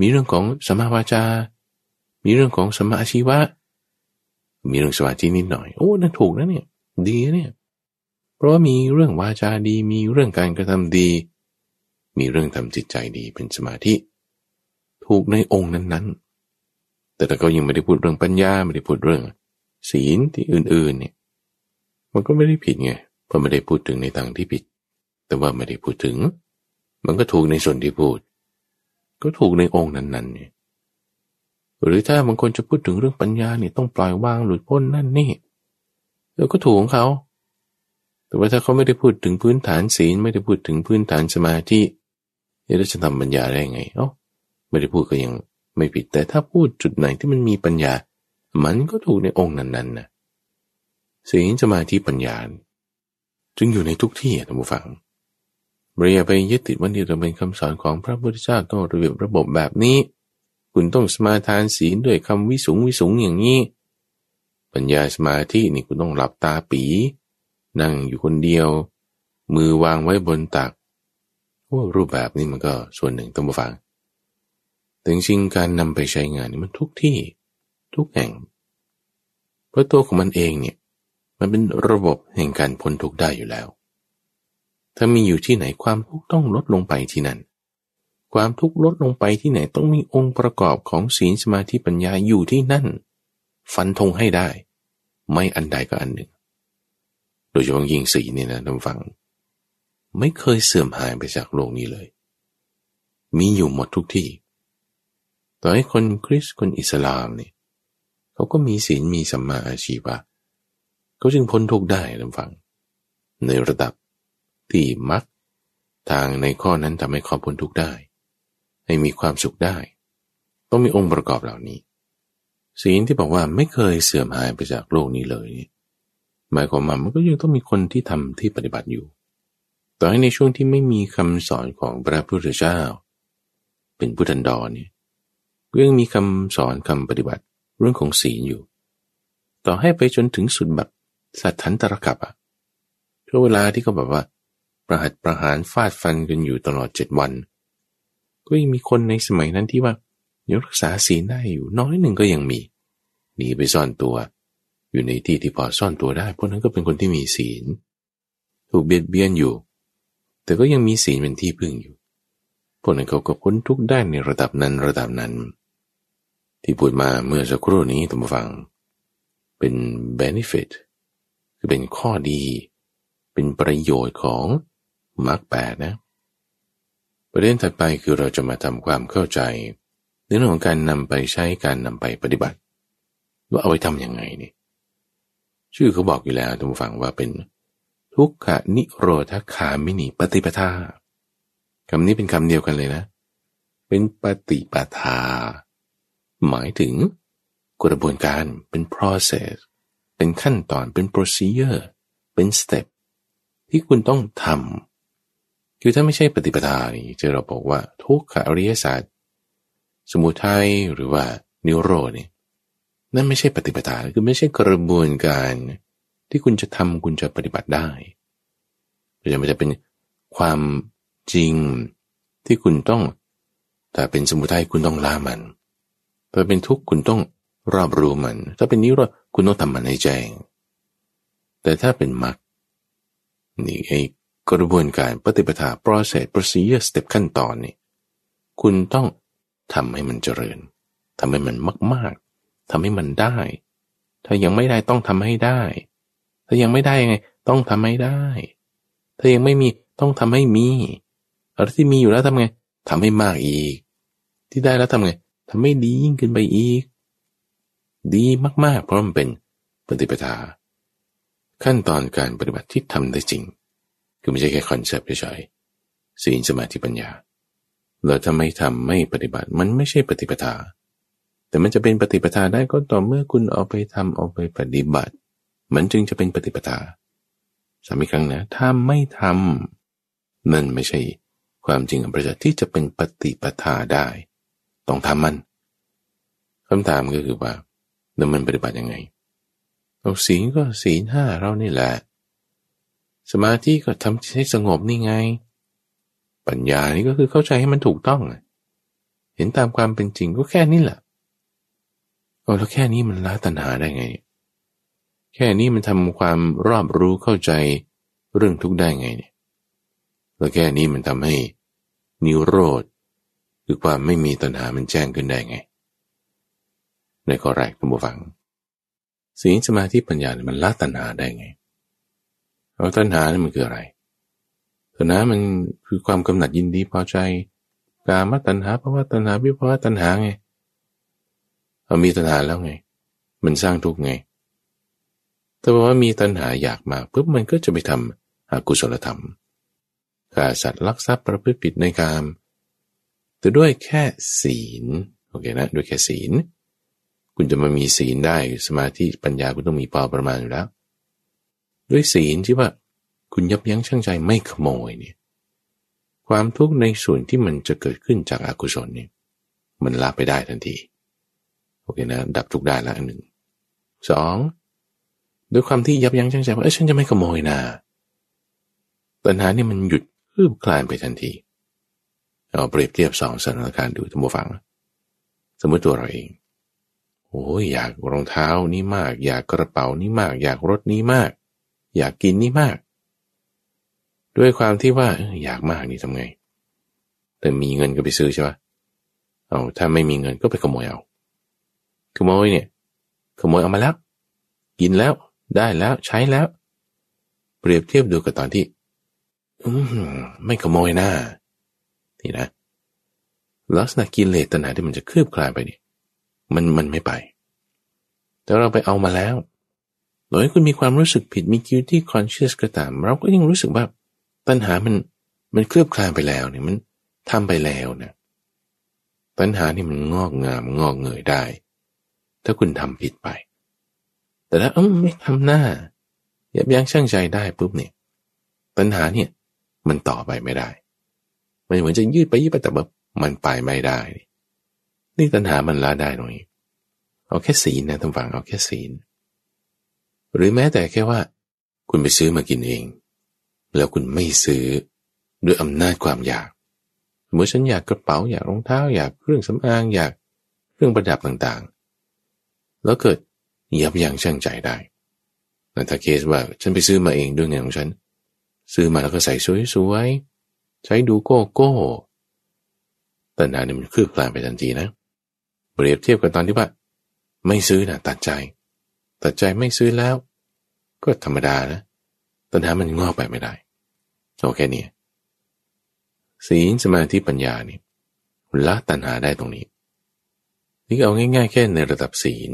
มีเรื่องของสมาวาจา มีเรื่องของสมาชีวะ มีเรื่องสมาธินิดหน่อย โอ้นั่นถูกนะเนี่ย ดีเนี่ยเพราะว่ามีเรื่องวาจาดี มีเรื่องการกระทำดี มีเรื่องทำจิตใจดีเป็นสมาธิ ถูกในองค์นั้นๆ แต่ถ้าก็ยังไม่ได้พูดเรื่องปัญญาไม่ได้พูดเรื่อง ศีลที่อื่นๆเนี่ยมันก็ไม่ได้ผิดไงเพราะไม่ได้พูดถึงในทางที่ผิด แต่ว่าไม่ได้พูดถึง มันก็ถูกในส่วนที่พูด ก็ถูกในองค์นั้นๆเนี่ยหรือถ้าบางคนจะพูดถึงเรื่องปัญญาเนี่ยต้องปล่อยวางหลุดพ้นนั่นนี่ เออก็ถูกของเขา แต่ว่าถ้าเขาไม่ได้พูดถึงพื้นฐานศีลไม่ได้พูดถึงพื้นฐานสมาธิเราจะทำปัญญาได้ไง เอ้าไม่ได้พูดก็ยังไม่ผิด แต่ถ้าพูดจุดไหนที่มันมีปัญญา มันก็ถูกในองค์นั้นๆนะศีลสมาธิปัญญา จึงอยู่ในทุกที่ท่านผู้ฟังเรียไปยึดติดว่านี่เราเป็นคำสอนของพระพุทธเจ้าต้องระเบียบระบบแบบนี้ คุณต้องสมาทานศีลด้วยคำวิสุงวิสุงอย่างนี้ ปัญญาสมาธินี่คุณต้องหลับตาปี นั่งอยู่คนเดียว มือวางไว้บนตักว่ารูปแบบนี้มันก็ส่วนหนึ่งต้องมาฟังแต่จริงการนำไปใช้งานนี่มันทุกที่ทุกแห่ง เพราะตัวของมันเองเนี่ยมันเป็นระบบแห่งการพ้นทุกข์ได้อยู่แล้ว ถ้ามีอยู่ที่ไหนความทุกข์ต้องลดลงไปที่นั่น ความทุกข์ลดลงไปที่ไหนต้องมีองค์ประกอบของศีลสมาธิปัญญาอยู่ที่นั่น ฟันธงให้ได้ ไม่อันใดก็อันหนึ่ง โดยเฉพาะยิ่งสีเนี่ยนะท่านฟัง ไม่เคยเสื่อมหายไปจากโลกนี้เลย มีอยู่หมดทุกที่ ต่อให้คนคริสต์คนอิสลามเนี่ยเขาก็มีศีลมีสัมมาอาชีวะเขาจึงพ้นทุกข์ได้ลำฟัง ในระดับที่มักทางในข้อนั้นทำให้เขาพ้นทุกข์ได้ ให้มีความสุขได้ ต้องมีองค์ประกอบเหล่านี้ ศีลที่บอกว่าไม่เคยเสื่อมหายไปจากโลกนี้เลยหมายความว่ามันก็ยังต้องมีคนที่ทำที่ปฏิบัติอยู่ ต่อให้ในช่วงที่ไม่มีคำสอนของพระพุทธเจ้า เป็นพุทธันดรเนี่ยก็ยังมีคำสอนคำปฏิบัติเรื่องของศีลอยู่ ต่อให้ไปจนถึงสุดแบบสัตว์ทันตรกับอะช่วงเวลาที่เขาแบบว่า ประหัตประหารฟาดฟันกันอยู่ตลอดเจ็ดวัน ก็ยังมีคนในสมัยนั้นที่ว่า ยังรักษาศีลได้อยู่น้อยหนึ่งก็ยังมีหนีไปซ่อนตัว อยู่ในที่ที่พอซ่อนตัวได้พราะนั้นก็เป็นคนที่มีศีล ถูกเบียดเบียนอยู่ แต่ก็ยังมีศีลเป็นที่พึ่งอยู่พวกนั้นเขาก็พ้นทุกข์ได้ในระดับนั้นระดับนั้น ที่พูดมาเมื่อสักครู่นี้ท่านผู้ฟัง เป็น benefit คือเป็นข้อดี เป็นประโยชน์ของมรรคแปดนะ ประเด็นถัดไปคือเราจะมาทำความเข้าใจ ในเรื่องของการนำไปใช้การนำไปปฏิบัติ ว่าเอาไว้ทำยังไงนี่ชื่อเขาบอกอยู่แล้วทุกฝังว่าเป็นทุกขนิโรธคามินีปฏิปทาคำนี้เป็นคำเดียวกันเลยนะ เป็นปฏิปทา หมายถึงกระบวนการเป็น process เป็นขั้นตอนเป็น procedure เป็น step ที่คุณต้องทำคือถ้าไม่ใช่ปฏิปทานี่จะเราบอกว่าทุกขอริยศาสตร์ สมุทัยหรือว่านิโรธนี่นั่นไม่ใช่ปฏิปทาคือไม่ใช่กระบวนการที่คุณจะทำคุณจะปฏิบัติได้จะไม่จะเป็นความจริงที่คุณต้อง แต่เป็นสมุทัยคุณต้องละมันถ้าเป็นทุกข์คุณต้องรอบรู้มัน ถ้าเป็นนิโรธคุณต้องทำมันให้แจ้ง แต่ถ้าเป็นมรรคนี่ไอกระบวนการปฏิปทา process procedure step ขั้นตอนนี่คุณต้อง ทำให้มันเจริญทำให้มันมาก ๆทำให้มันได้ ถ้ายังไม่ได้ต้องทำให้ได้ ถ้ายังไม่ได้ยังไง ต้องทำให้ได้ ถ้ายังไม่มีต้องทำให้มีอะไรที่มีอยู่แล้วทำไงทำให้มากอีก ที่ได้แล้วทำไงทำให้ดียิ่งขึ้นไปอีก ดีมาก ๆ เพราะมันเป็นปฏิปทา ขั้นตอนการปฏิบัติที่ทำได้จริง คือไม่ใช่แค่คอนเซปต์เฉยๆศีลสมาธิปัญญา เราถ้าไม่ทำไม่ปฏิบัติมันไม่ใช่ปฏิปทา แต่มันจะเป็นปฏิปทาได้ก็ต่อเมื่อคุณเอาไปทำเอาไปปฏิบัติ มันจึงจะเป็นปฏิปทาสามีครั้งนะถ้าไม่ทำนั่นไม่ใช่ความจริงของประจักษ์ที่จะเป็นปฏิปทาได้ ต้องทำมันคำถามก็คือว่าแล้วมันปฏิบัติยังไงเอาศีลก็ศีลห้าเรานี่แหละ สมาธิก็ทำให้สงบนี่ไง ปัญญานี่ก็คือเข้าใจให้มันถูกต้องเห็นตามความเป็นจริงก็แค่นี้แหละโอ้แล้วแค่นี้มันละตัณหาได้ไง แค่นี้มันทำความรอบรู้เข้าใจเรื่องทุกได้ไงเนี่ยแล้วแค่นี้มันทำให้นิโรธคือความไม่มีตัณหามันแจ้งขึ้นได้ไง ในข้อแรกคุณผู้ฟังศีลสมาธิปัญญามันละตัณหาได้ไงเอาตัณหาเนี่ยมันคืออะไร ตัณหามันคือความกำหนัดยินดีพอใจ กามตัณหาภาวะตัณหาวิภาวะตัณหาไงเอามีตัณหาแล้วไง มันสร้างทุกข์ไง แต่ว่ามีตัณหาอยากมาปุ๊บมันก็จะไปทำอกุศลธรรมฆ่าสัตว์ลักทรัพย์ประพฤติผิดในกามแต่ด้วยแค่ศีลโอเคนะด้วยแค่ศีล คุณจะมามีศีลได้สมาธิปัญญาคุณต้องมีพอประมาณอยู่แล้ว ด้วยศีลที่ว่า คุณยับยั้งชั่งใจไม่ขโมยเนี่ยความทุกข์ในส่วนที่มันจะเกิดขึ้นจากอากุศลเนี่ยมันละไปได้ทันทีโอเคนะดับทุกได้ละอันหนึ่งสองด้วยความที่ยับยั้งชั่งใจว่าเอ้ฉันจะไม่ขโมยนะปัญหานี่มันหยุดคืบคลานไปทันทีเอาเปรียบเทียบสองสถานการณ์ดูท่านผู้ฟัง สมมติตัวเราเองโอ้ยอยากรองเท้านี้มาก อยากกระเป๋านี้มาก อยากรถนี้มาก อยากกินนี้มาก ด้วยความที่ว่าอยากมากนี่ทำไง แต่มีเงินก็ไปซื้อใช่ปะเอาถ้าไม่มีเงินก็ไปขโมยเอา ขโมยเนี่ย ขโมยเอามาแล้ว กินแล้ว ได้แล้ว ใช้แล้ว เปรียบเทียบดูกับตอนที่ อืมไม่ขโมยหน้านี่นะ ลักษณะกิเลสตัณหาที่มันจะคืบคลายไปนี่มันมันไม่ไป แต่เราไปเอามาแล้วโดยคุณมีความรู้สึกผิดมี guilty conscious ก็ตาม เราก็ยังรู้สึกว่า ตัณหามันมันเคลือบคลายไปแล้วเนี่ยมันทำไปแล้วนะตัณหานี่มันงอกงามงอกเงยได้ ถ้าคุณทำผิดไป แต่ถ้าเออไม่ทำหน้ายับยั้งชั่งใจได้ปุ๊บเนี่ยตัณหาเนี่ยมันต่อไปไม่ได้ มันเหมือนจะยืดไปยืดไปแต่แบบมันไปไม่ได้ นี่ตัณหามันละได้ตรงนี้เอาแค่ศีลนะท่านฟังเอาแค่ศีล หรือแม้แต่แค่ว่า คุณไปซื้อมากินเอง แล้วคุณไม่ซื้อด้วยอำนาจความอยากสมมติฉันอยากกระเป๋าอยากรองเท้าอยากเครื่องสำอางอยากเครื่องประดับต่างๆ แล้วเกิดยับยั้งชั่งใจได้แต่ถ้าเคสว่าฉันไปซื้อมาเองด้วยเงินของฉัน ซื้อมาแล้วก็ใส่สวยๆ ใช้ดูโก้โก้ตัณหาเนี่ยมันคืบคลานไปทันทีนะ เปรียบเทียบกับตอนที่ว่า ไม่ซื้อนะตัดใจ ตัดใจไม่ซื้อแล้ว ก็ธรรมดานะ ตัณหามันงอกไปไม่ได้โอเคนี่ศีลสมาธิปัญญานี่ละตัณหาได้ตรงนี้นี่เอาง่าย ๆ แค่ในระดับศีล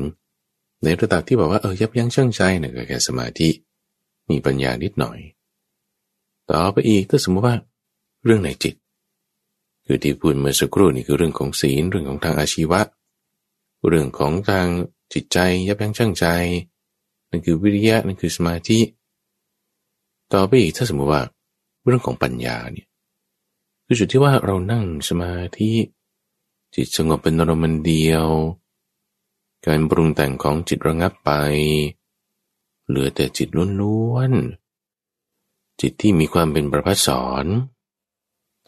ในระดับที่บอกว่าเออยับยั้งชั่งใจเนี่ยก็แค่สมาธิ มีปัญญานิดหน่อย ต่อไปอีกถ้าสมมติว่า เรื่องในจิต คือที่พูดเมื่อสักครู่นี่คือเรื่องของศีลเรื่องของทางอาชีวะ เรื่องของทางจิตใจ ยับยั้งชั่งใจ นั่นคือวิริยะนั่นคือสมาธิ ต่อไปอีกถ้าสมมติว่าเรื่องของปัญญาเนี่ยคือจุดที่ว่าเรานั่งสมาธิจิตสงบเป็นอารมณ์เดียว การปรุงแต่งของจิตระงับไป เหลือแต่จิตล้วนๆจิตที่มีความเป็นประพัสสอน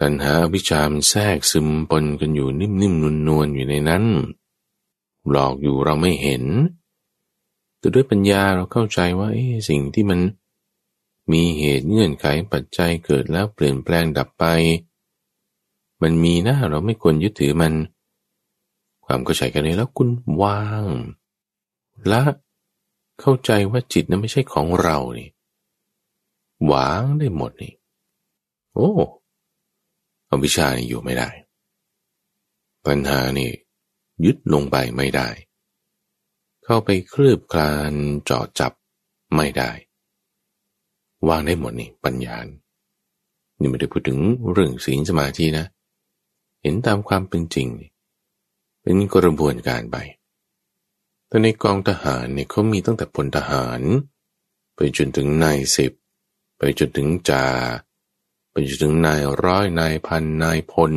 ตัณหาวิชามแทรกซึมปนกันอยู่นิ่มๆนวลๆอยู่ในนั้น หลอกอยู่เราไม่เห็น แต่ด้วยปัญญาเราเข้าใจว่าสิ่งที่มัน มีเหตุเงื่อนไขปัจจัยเกิดแล้วเปลี่ยนแปลงดับไป มันมีนะเราไม่ควรยึดถือมัน ความเข้าใจกันเลยแล้วคุณวาง ละเข้าใจว่าจิตนั้นไม่ใช่ของเรานี่วางได้หมดนี่ โอ้อวิชานี่อยู่ไม่ได้ ปัญหานี่ ยึดลงไปไม่ได้ เข้าไปคลืบคลานจอดจับไม่ได้ วางได้หมดนี่ปัญญานี่ไม่ได้พูดถึงเรื่องศีลสมาธินะ เห็นตามความเป็นจริง เป็นกระบวนการไปแต่ในกองทหารเนี่ยเขามีตั้งแต่พลทหาร ไปจนถึงนายสิบไปจนถึงจ่าไปจนถึงนายร้อยนายพันนายพล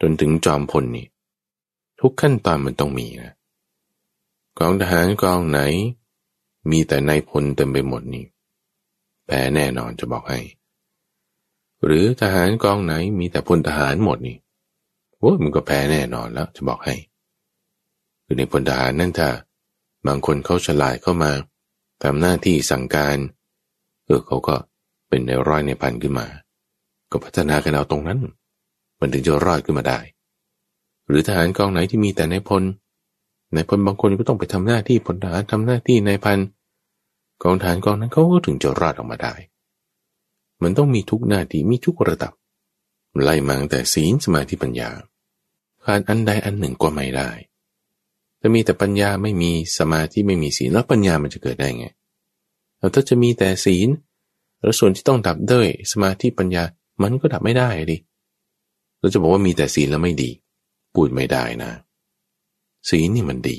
จนถึงจอมพลนี่ทุกขั้นตอนมันต้องมีนะกองทหารกองไหน มีแต่นายพลเต็มไปหมดนี่ แพ้แน่นอนจะบอกให้ หรือทหารกองไหนมีแต่พลทหารหมดนี่โอ้มันก็แพ้แน่นอนแล้วจะบอกให้คือในพลทหารนั่นถ้าบางคนเขาฉลาดเข้ามาทำหน้าที่สั่งการเออเขาก็เป็นในร้อยในพันขึ้นมา ก็พัฒนากันเอาตรงนั้น มันถึงจะรอดขึ้นมาได้ หรือทหารกองไหนที่มีแต่ในพลในพลบางคนก็ต้องไปทำหน้าที่พลทหารทำหน้าที่ในพัน กองทารกองนั้นเขาก็ถึงจะรอดออกมาได้ มันต้องมีทุกหน้าที่มีทุกระดับ ไล่มาตั้งแต่ศีลสมาธิปัญญา ขาดอันใดอันหนึ่งก็ไม่ได้ถ้ามีแต่ปัญญาไม่มีสมาธิไม่มีศีลแล้วปัญญามันจะเกิดได้ไงแล้วถ้าจะมีแต่ศีลแล้วส่วนที่ต้องดับด้วยสมาธิปัญญามันก็ดับไม่ได้ดิเราจะบอกว่ามีแต่ศีลแล้วไม่ดี พูดไม่ได้นะ ศีลนี่มันดี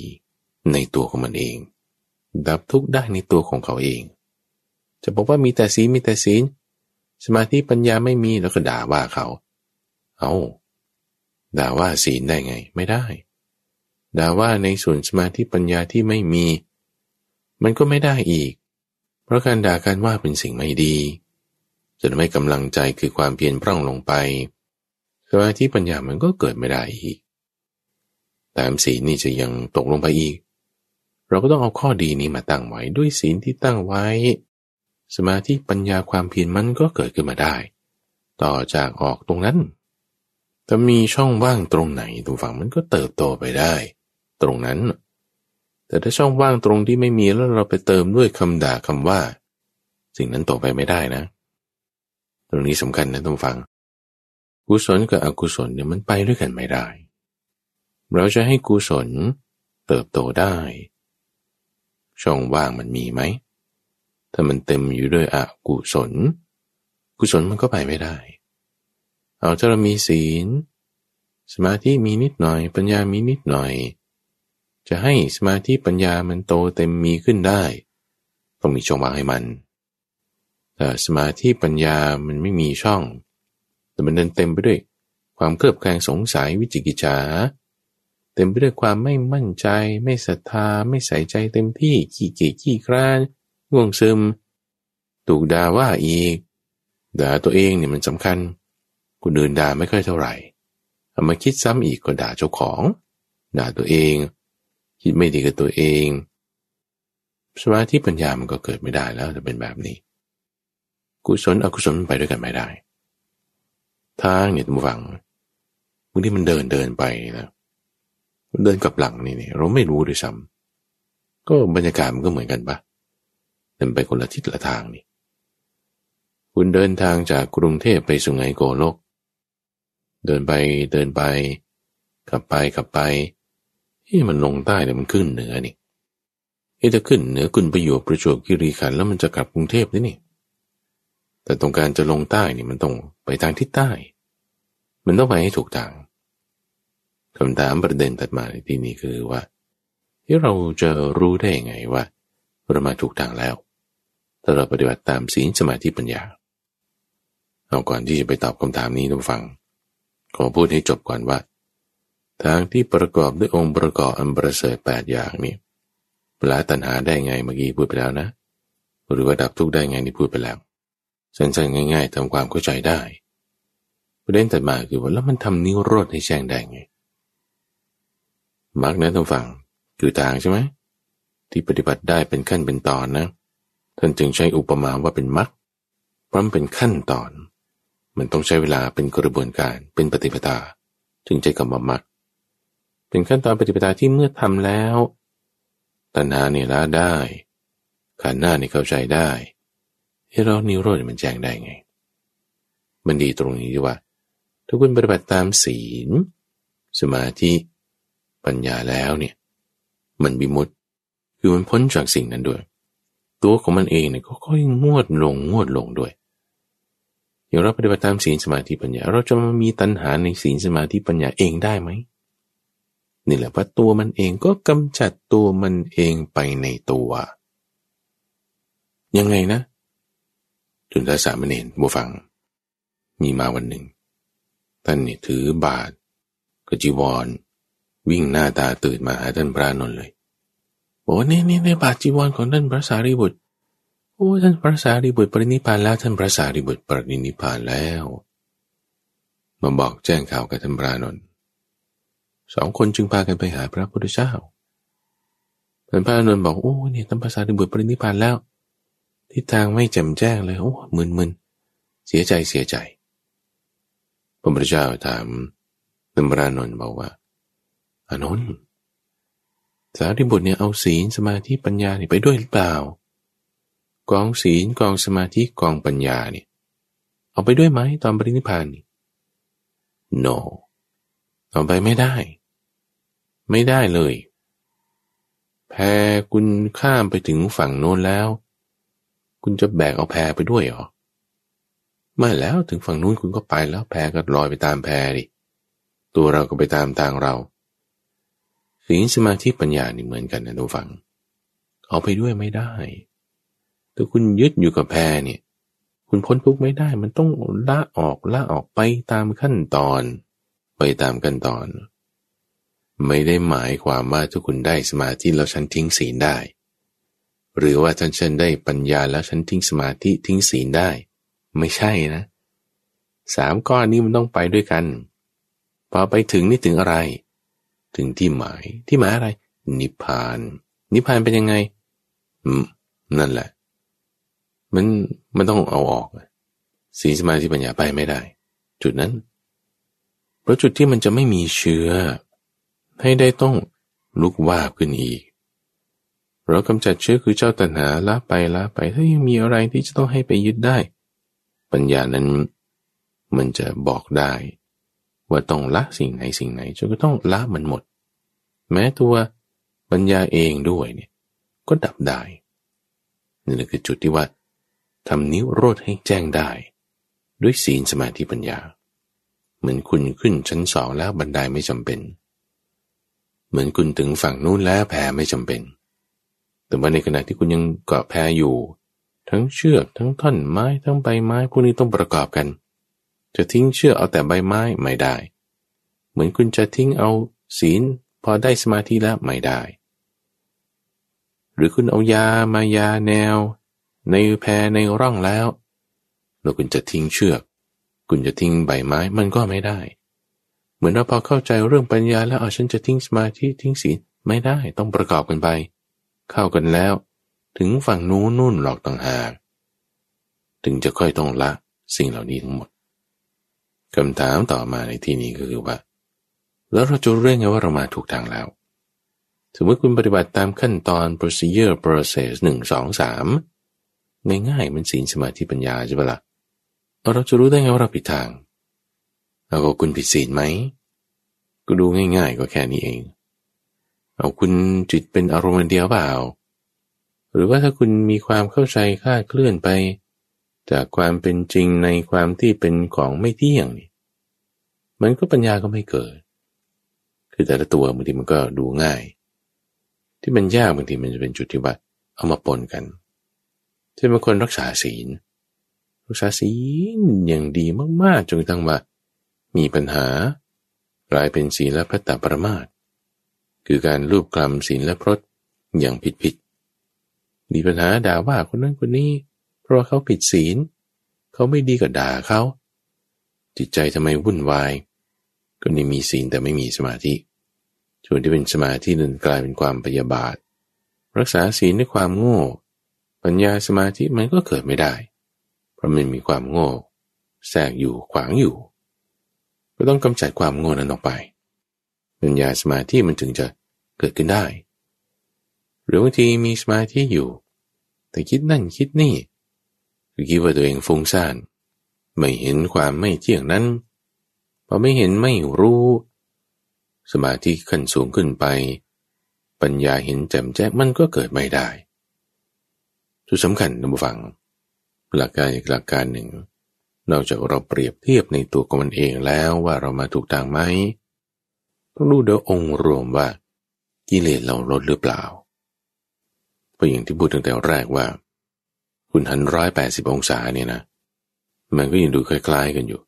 ในตัวของมันเอง ดับทุกข์ได้ในตัวของเขาเอง จะบอกว่ามีแต่ศีลมีแต่ศีลสมาธิปัญญาไม่มีแล้วก็ด่าว่าเขา เอาด่าว่าศีลได้ไง ไม่ได้ ด่าว่าในส่วนสมาธิปัญญาที่ไม่มี มันก็ไม่ได้อีก เพราะการด่าการว่าเป็นสิ่งไม่ดีจะทำให้กำลังใจคือความเพียรพร่องลงไป สมาธิปัญญามันก็เกิดไม่ได้อีกแต่ศีลนี่จะยังตกลงไปอีก เราก็ต้องเอาข้อดีนี้มาตั้งไว้ด้วยศีลที่ตั้งไว้ สมาธิปัญญาความเพียรมันก็เกิดขึ้นมาได้ ต่อจากออกตรงนั้นถ้ามีช่องว่างตรงไหนตรงฝั่งมันก็เติบโตไปได้ ตรงนั้น แต่ถ้าช่องว่างตรงที่ไม่มีแล้วเราไปเติมด้วยคำด่าคำว่า สิ่งนั้นโตไปไม่ได้นะ ตรงนี้สำคัญนะต้องฟัง กุศลกับอกุศลเนี่ยมันไปด้วยกันไม่ได้ เราจะให้กุศลเติบโตได้ ช่องว่างมันมีไหม ถ้ามันเต็มอยู่ด้วยอกุศล กุศลมันก็ไปไม่ได้ เอาถ้าเรามีศีล สมาธิมีนิดหน่อย ปัญญามีนิดหน่อย จะให้สมาธิปัญญามันโตเต็มมีขึ้นได้ ต้องมีช่องว่างให้มันแต่สมาธิปัญญามันไม่มีช่อง แต่มันเดินเต็มไปด้วย ความเครือบแคลงสงสัยวิจิกิจฉา เต็มไปด้วยความไม่มั่นใจ ไม่ศรัทธา ไม่ใส่ใจเต็มที่ ขี้เกียจขี้คร้านง่วงซึม ถูกด่าว่าอีก ด่าตัวเองเนี่ยมันสำคัญคนอื่นด่าไม่ค่อยเท่าไหร่เอามาคิดซ้ำอีกก็ด่าเจ้าของ ด่าตัวเอง คิดไม่ดีกับตัวเอง สมาธิปัญญามันก็เกิดไม่ได้แล้วจะเป็นแบบนี้ กุศลอกุศลมันไปด้วยกันไม่ได้ ทางเนี่ยทุกฝังบางทีมันเดินเดินไปนะ เดินกับหลังนี่เราไม่รู้ด้วยซ้ำก็บรรยากาศมันก็เหมือนกันปะเดินไปคนละทิศละทางนี่คุณเดินทางจากกรุงเทพไปสุไหงโกลก เดินไปเดินไปขับไปขับไปที่มันลงใต้แต่มันขึ้นเหนือนี่เอ๊ะจะขึ้นเหนือคุณประโยชน์ประจวบคีรีขันแล้วมันจะกลับกรุงเทพนี่นี่ แต่ตรงการจะลงใต้นี่มันต้องไปทางทิศใต้ มันต้องไปให้ถูกทาง คำถามประเด็นตัดมาในที่นี้คือว่า ที่เราจะรู้ได้ยังไงว่าเรามาถูกทางแล้วถ้าเราปฏิบัติตามศีลสมาธิปัญญาเอาก่อนที่จะไปตอบคำถามนี้ต้องฟัง ขอพูดให้จบก่อนว่า ทางที่ประกอบด้วยองค์ประกอบอันประเสริฐแปดอย่างนี้ละตัณหาได้ไงเมื่อกี้พูดไปแล้วนะ หรือว่าดับทุกข์ได้ไงนี่พูดไปแล้วสั้นๆง่าย ๆทำความเข้าใจได้ ประเด็นต่อมาคือว่าแล้วมันทำนิโรธให้แจ้งได้ไง มรรคนะท่านฟังคือทางใช่ไหมที่ปฏิบัติได้เป็นขั้นเป็นตอนนะ ท่านจึงใช้อุปมาว่าเป็นมรรคพราะมันเป็นขั้นตอน มันต้องใช้เวลาเป็นกระบวนการเป็นปฏิปทาจึงใจคำว่ามรรคเป็นขั้นตอนปฏิปทาที่เมื่อทำแล้วตัณหาเนี่ยละได้ขันหน้าเนี่ยเข้าใจได้เฮ้เรานิโรธมันแจ้งได้ไง มันดีตรงนี้ที่ว่า ถ้าคุณปฏิบัติตามศีล สมาธิ ปัญญาแล้วเนี่ย มันบิมุตคือมันพ้นจากสิ่งนั้นด้วย ตัวของมันเองเนี่ยก็ค่อยงวดลงงวดลงด้วยอย่างเราปฏิบัติตามศีลสมาธิปัญญา เราจะมามีตัณหาในศีลสมาธิปัญญาเองได้ไหมนี่แหละว่าตัวมันเองก็กำจัดตัวมันเองไปในตัว ยังไงนะจุนทสามเณรบูฟัง มีมาวันหนึ่งท่านนี่ถือบาทกจีวร วิ่งหน้าตาตื่นมาหาท่านพระนนท์เลยบอกว่านี่นี่ในบาทจีวรของท่านพระสารีบุตรโอ้ท่านพระสารีบุตรปรินิพานแล้วท่านพระสารีบุตรปรินิพานแล้วมาบอกแจ้งข่าวกับท่านพระนนท์สองคนจึงพากันไปหาพระพุทธเจ้าท่านพระนนท์บอกโอ้เนี่ยท่านพระสารีบุตรปรินิพานแล้วทิศทางไม่แจ่มแจ้งเลยโอ้มึนมึนเสียใจเสียใจพระพุทธเจ้าถามท่านัมรานนท์บอกว่า อานนท์สารีบุตรเนี่ยเอาศีลสมาธิปัญญาเนี่ยไปด้วยหรือเปล่ากองศีลกองสมาธิกองปัญญาเนี่ยเอาไปด้วยไหมตอนปรินิพพานนี่ no เอาไปไม่ได้ ไม่ได้เลยแพคุณข้ามไปถึงฝั่งโน้นแล้ว คุณจะแบกเอาแพไปด้วยเหรอไม่แล้วถึงฝั่งนู้นคุณก็ไปแล้วแพก็ลอยไปตามแพดิตัวเราก็ไปตามทางเรา ศีลสมาธิปัญญานี่เหมือนกันนะทุกฝัง เอาไปด้วยไม่ได้แต่คุณยึดอยู่กับแพรเนี่ย คุณพ้นทุกไม่ได้ มันต้องละออกละออกไปตามขั้นตอน ไปตามขั้นตอน ไม่ได้หมายความว่าถ้าคุณได้สมาธิแล้วฉันทิ้งศีลได้ หรือว่าท่านฉันได้ปัญญาแล้วฉันทิ้งสมาธิทิ้งศีลได้ ไม่ใช่นะสามก้อนนี้มันต้องไปด้วยกัน พอไปถึงนี่ถึงอะไร ถึงที่หมายที่หมายอะไร นิพพาน นิพพานเป็นยังไงนั่นแหละ มันมันต้องเอาออกสีสมาธิปัญญาไปไม่ได้ จุดนั้น เพราะจุดที่มันจะไม่มีเชื้อ ให้ได้ต้องลุกว่าขึ้นอีกเรากำจัดเชื้อคือเจ้าตัณหาละไปละไป ถ้ายังมีอะไรที่จะต้องให้ไปยึดได้ ปัญญานั้น มันจะบอกได้ ว่าต้องละสิ่งไหนสิ่งไหนจนก็ต้องละมันหมด แม้ตัวปัญญาเองด้วยเนี่ยก็ดับได้นี่คือจุดที่ว่าทำนิ้วโรดให้แจ้งได้ ด้วยศีลสมาธิปัญญา เหมือนคุณขึ้นชั้นสองแล้วบันไดไม่จำเป็น เหมือนคุณถึงฝั่งนู้นแล้วแพไม่จำเป็น แต่ว่าในขณะที่คุณยังเกาะแพอยู่ ทั้งเชือกทั้งท่อนไม้ทั้งใบไม้พวกนี้ต้องประกอบกัน จะทิ้งเชือกเอาแต่ใบไม้ไม่ได้ เหมือนคุณจะทิ้งเอาศีลพอได้สมาธิแล้วไม่ได้ หรือคุณเอายามายาแนว ในแพในร่องแล้ว แล้วคุณจะทิ้งเชือก คุณจะทิ้งใบไม้มันก็ไม่ได้ เหมือนเราพอเข้าใจเรื่องปัญญาแล้วเอาฉันจะทิ้งสมาธิทิ้งศีลไม่ได้ต้องประกอบกันไป เข้ากันแล้ว ถึงฝั่งนู้นนู่นหลอกต่างหากถึงจะค่อยต้องละสิ่งเหล่านี้ทั้งหมด คำถามต่อมาในที่นี้ก็คือว่า แล้วเราจะเรื่องไงว่าเรามาถูกทางแล้ว สมมติคุณปฏิบัติตามขั้นตอน procedure process หนึ่งสองสามง่ายๆมันศีลสมาธิปัญญาใช่ปะละ่ะเราจะรู้ได้ไงว่าเราผิดทางเอาคุณผิดศีลไหม ก็ดูง่ายๆก็แค่นี้เอง เอาคุณจิตเป็นอารมณ์เดียวเปล่า หรือว่าถ้าคุณมีความเข้าใจคลาดเคลื่อนไป จากความเป็นจริงในความที่เป็นของไม่เที่ยงนี่มันก็ปัญญาก็ไม่เกิด คือแต่ละตัวบางทีมันก็ดูง่าย ที่มันยากบางทีมันจะเป็นจุดที่ว่าเอามาปนกันเช่นบางคนรักษาศีล รักษาศีลอย่างดีมากๆจนกระทั่งว่ามีปัญหากลายเป็นศีลและพระตาประมาทคือการรูปกรรมศีลและพรตอย่างผิดผิดมีปัญหาด่าว่าคนนั้นคนนี้ ราะเขาผิดศีล เขาไม่ดีก็ด่าเขา จิตใจทำไมวุ่นวาย ก็นี่มีศีลแต่ไม่มีสมาธิส่วนที่เป็นสมาธินั้นกลายเป็นความปยาบาท รักษาศีลด้วยความโง่ ปัญญาสมาธิมันก็เกิดไม่ได้ เพราะมันมีความโง่แทรกอยู่ขวางอยู่ ก็ต้องกำจัดความโง่นั้นออกไป ปัญญาสมาธิมันถึงจะเกิดขึ้นได้ หรือบางทีมีสมาธิอยู่ แต่คิดนั่นคิดนี่ คือคิดว่าตัวเองฟุ้งซ่านไม่เห็นความไม่เที่ยงนั้นพอไม่เห็นไม่รู้ สมาธิขึ้นสูงขึ้นไป ปัญญาเห็นแจ่มแจ้งมันก็เกิดไม่ได้จุดสำคัญนะผู้ฟัง หลักการอีกหลักการหนึ่งนอกจากเราเปรียบเทียบในตัวของมันเองแล้วว่าเรามาถูกทางไหมต้องดูโดยองค์รวมว่ากิเลสเราลดหรือเปล่าเพราะอย่างที่พูดตั้งแต่แรกว่า คุณหันร้อยแปดสิบองศาเนี่ยนะ มันก็ยังดูคล้ายๆกันอยู่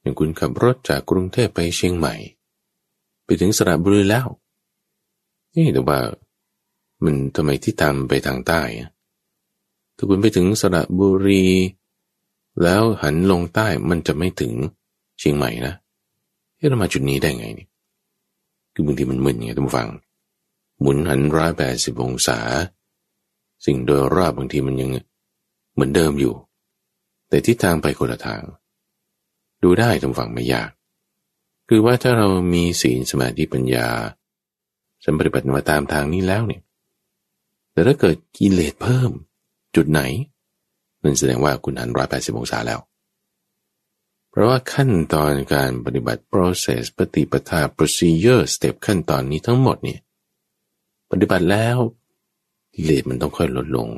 อย่างคุณขับรถจากกรุงเทพไปเชียงใหม่ ไปถึงสระบุรีแล้ว นี่แต่ว่า มันทำไมที่ทำไปทางใต้อะถ้าคุณไปถึงสระบุรี แล้วหันลงใต้มันจะไม่ถึงเชียงใหม่นะเฮ้เรามาจุดนี้ได้ไงนี่คือบางทีมันมึนไงท่านผู้ฟัง หมุนหันร้อยแปดสิบองศา สิ่งโดยรอบบางทีมันยังเหมือนเดิมอยู่ แต่ทิศทางไปคนละทาง ดูได้ท่านฟังไม่ยาก คือว่าถ้าเรามีศีลสมาธิปัญญาสัมปฏิบัติมาตามทางนี้แล้วเนี่ย แต่ถ้าเกิดกิเลสเพิ่ม จุดไหนนั่นแสดงว่าคุณหันร้อยแปดสิบองศาแล้ว เพราะว่าขั้นตอนการปฏิบัติ process ปฏิปทา procedure step ขั้นตอนนี้ทั้งหมดเนี่ย ปฏิบัติแล้ว กิเลสมันต้องค่อยลดลง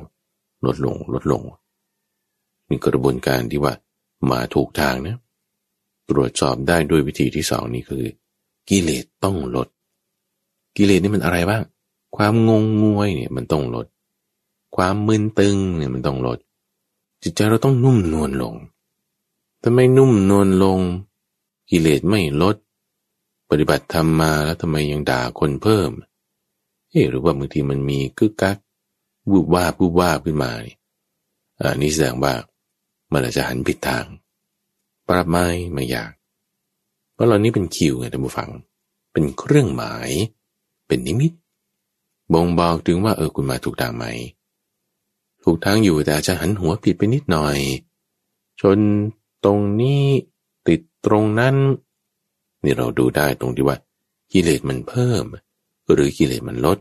ลดลงลดลง มีกระบวนการที่ว่ามาถูกทางนะ ตรวจสอบได้ด้วยวิธีที่สองนี้คือ กิเลสต้องลด กิเลสนี่มันอะไรบ้าง ความงงงวยเนี่ยมันต้องลด ความมึนตึงเนี่ยมันต้องลด จิตใจเราต้องนุ่มนวลลงถ้าไม่นุ่มนวลลง กิเลสไม่ลด ปฏิบัติธรรมมาแล้วทำไมยังด่าคนเพิ่มเอ๊หรือว่าบางทีมันมีกึกกัก วูบว่าบูบว่าขึ้นมานี่อันนี้แสดงว่ามันอาจจะหันผิดทาง ปรับไม่ไม่อยาก เพราะเรานี้เป็นคิวไงท่านผู้ฟัง เป็นเครื่องหมาย เป็นนิมิต บ่งบอกถึงว่าเออคุณมาถูกทางไหม ถูกทางอยู่แต่อาจจะหันหัวผิดไปนิดหน่อย ชนตรงนี้ติดตรงนั้น นี่เราดูได้ตรงที่ว่ากิเลสมันเพิ่ม หรือกิเลสมันลด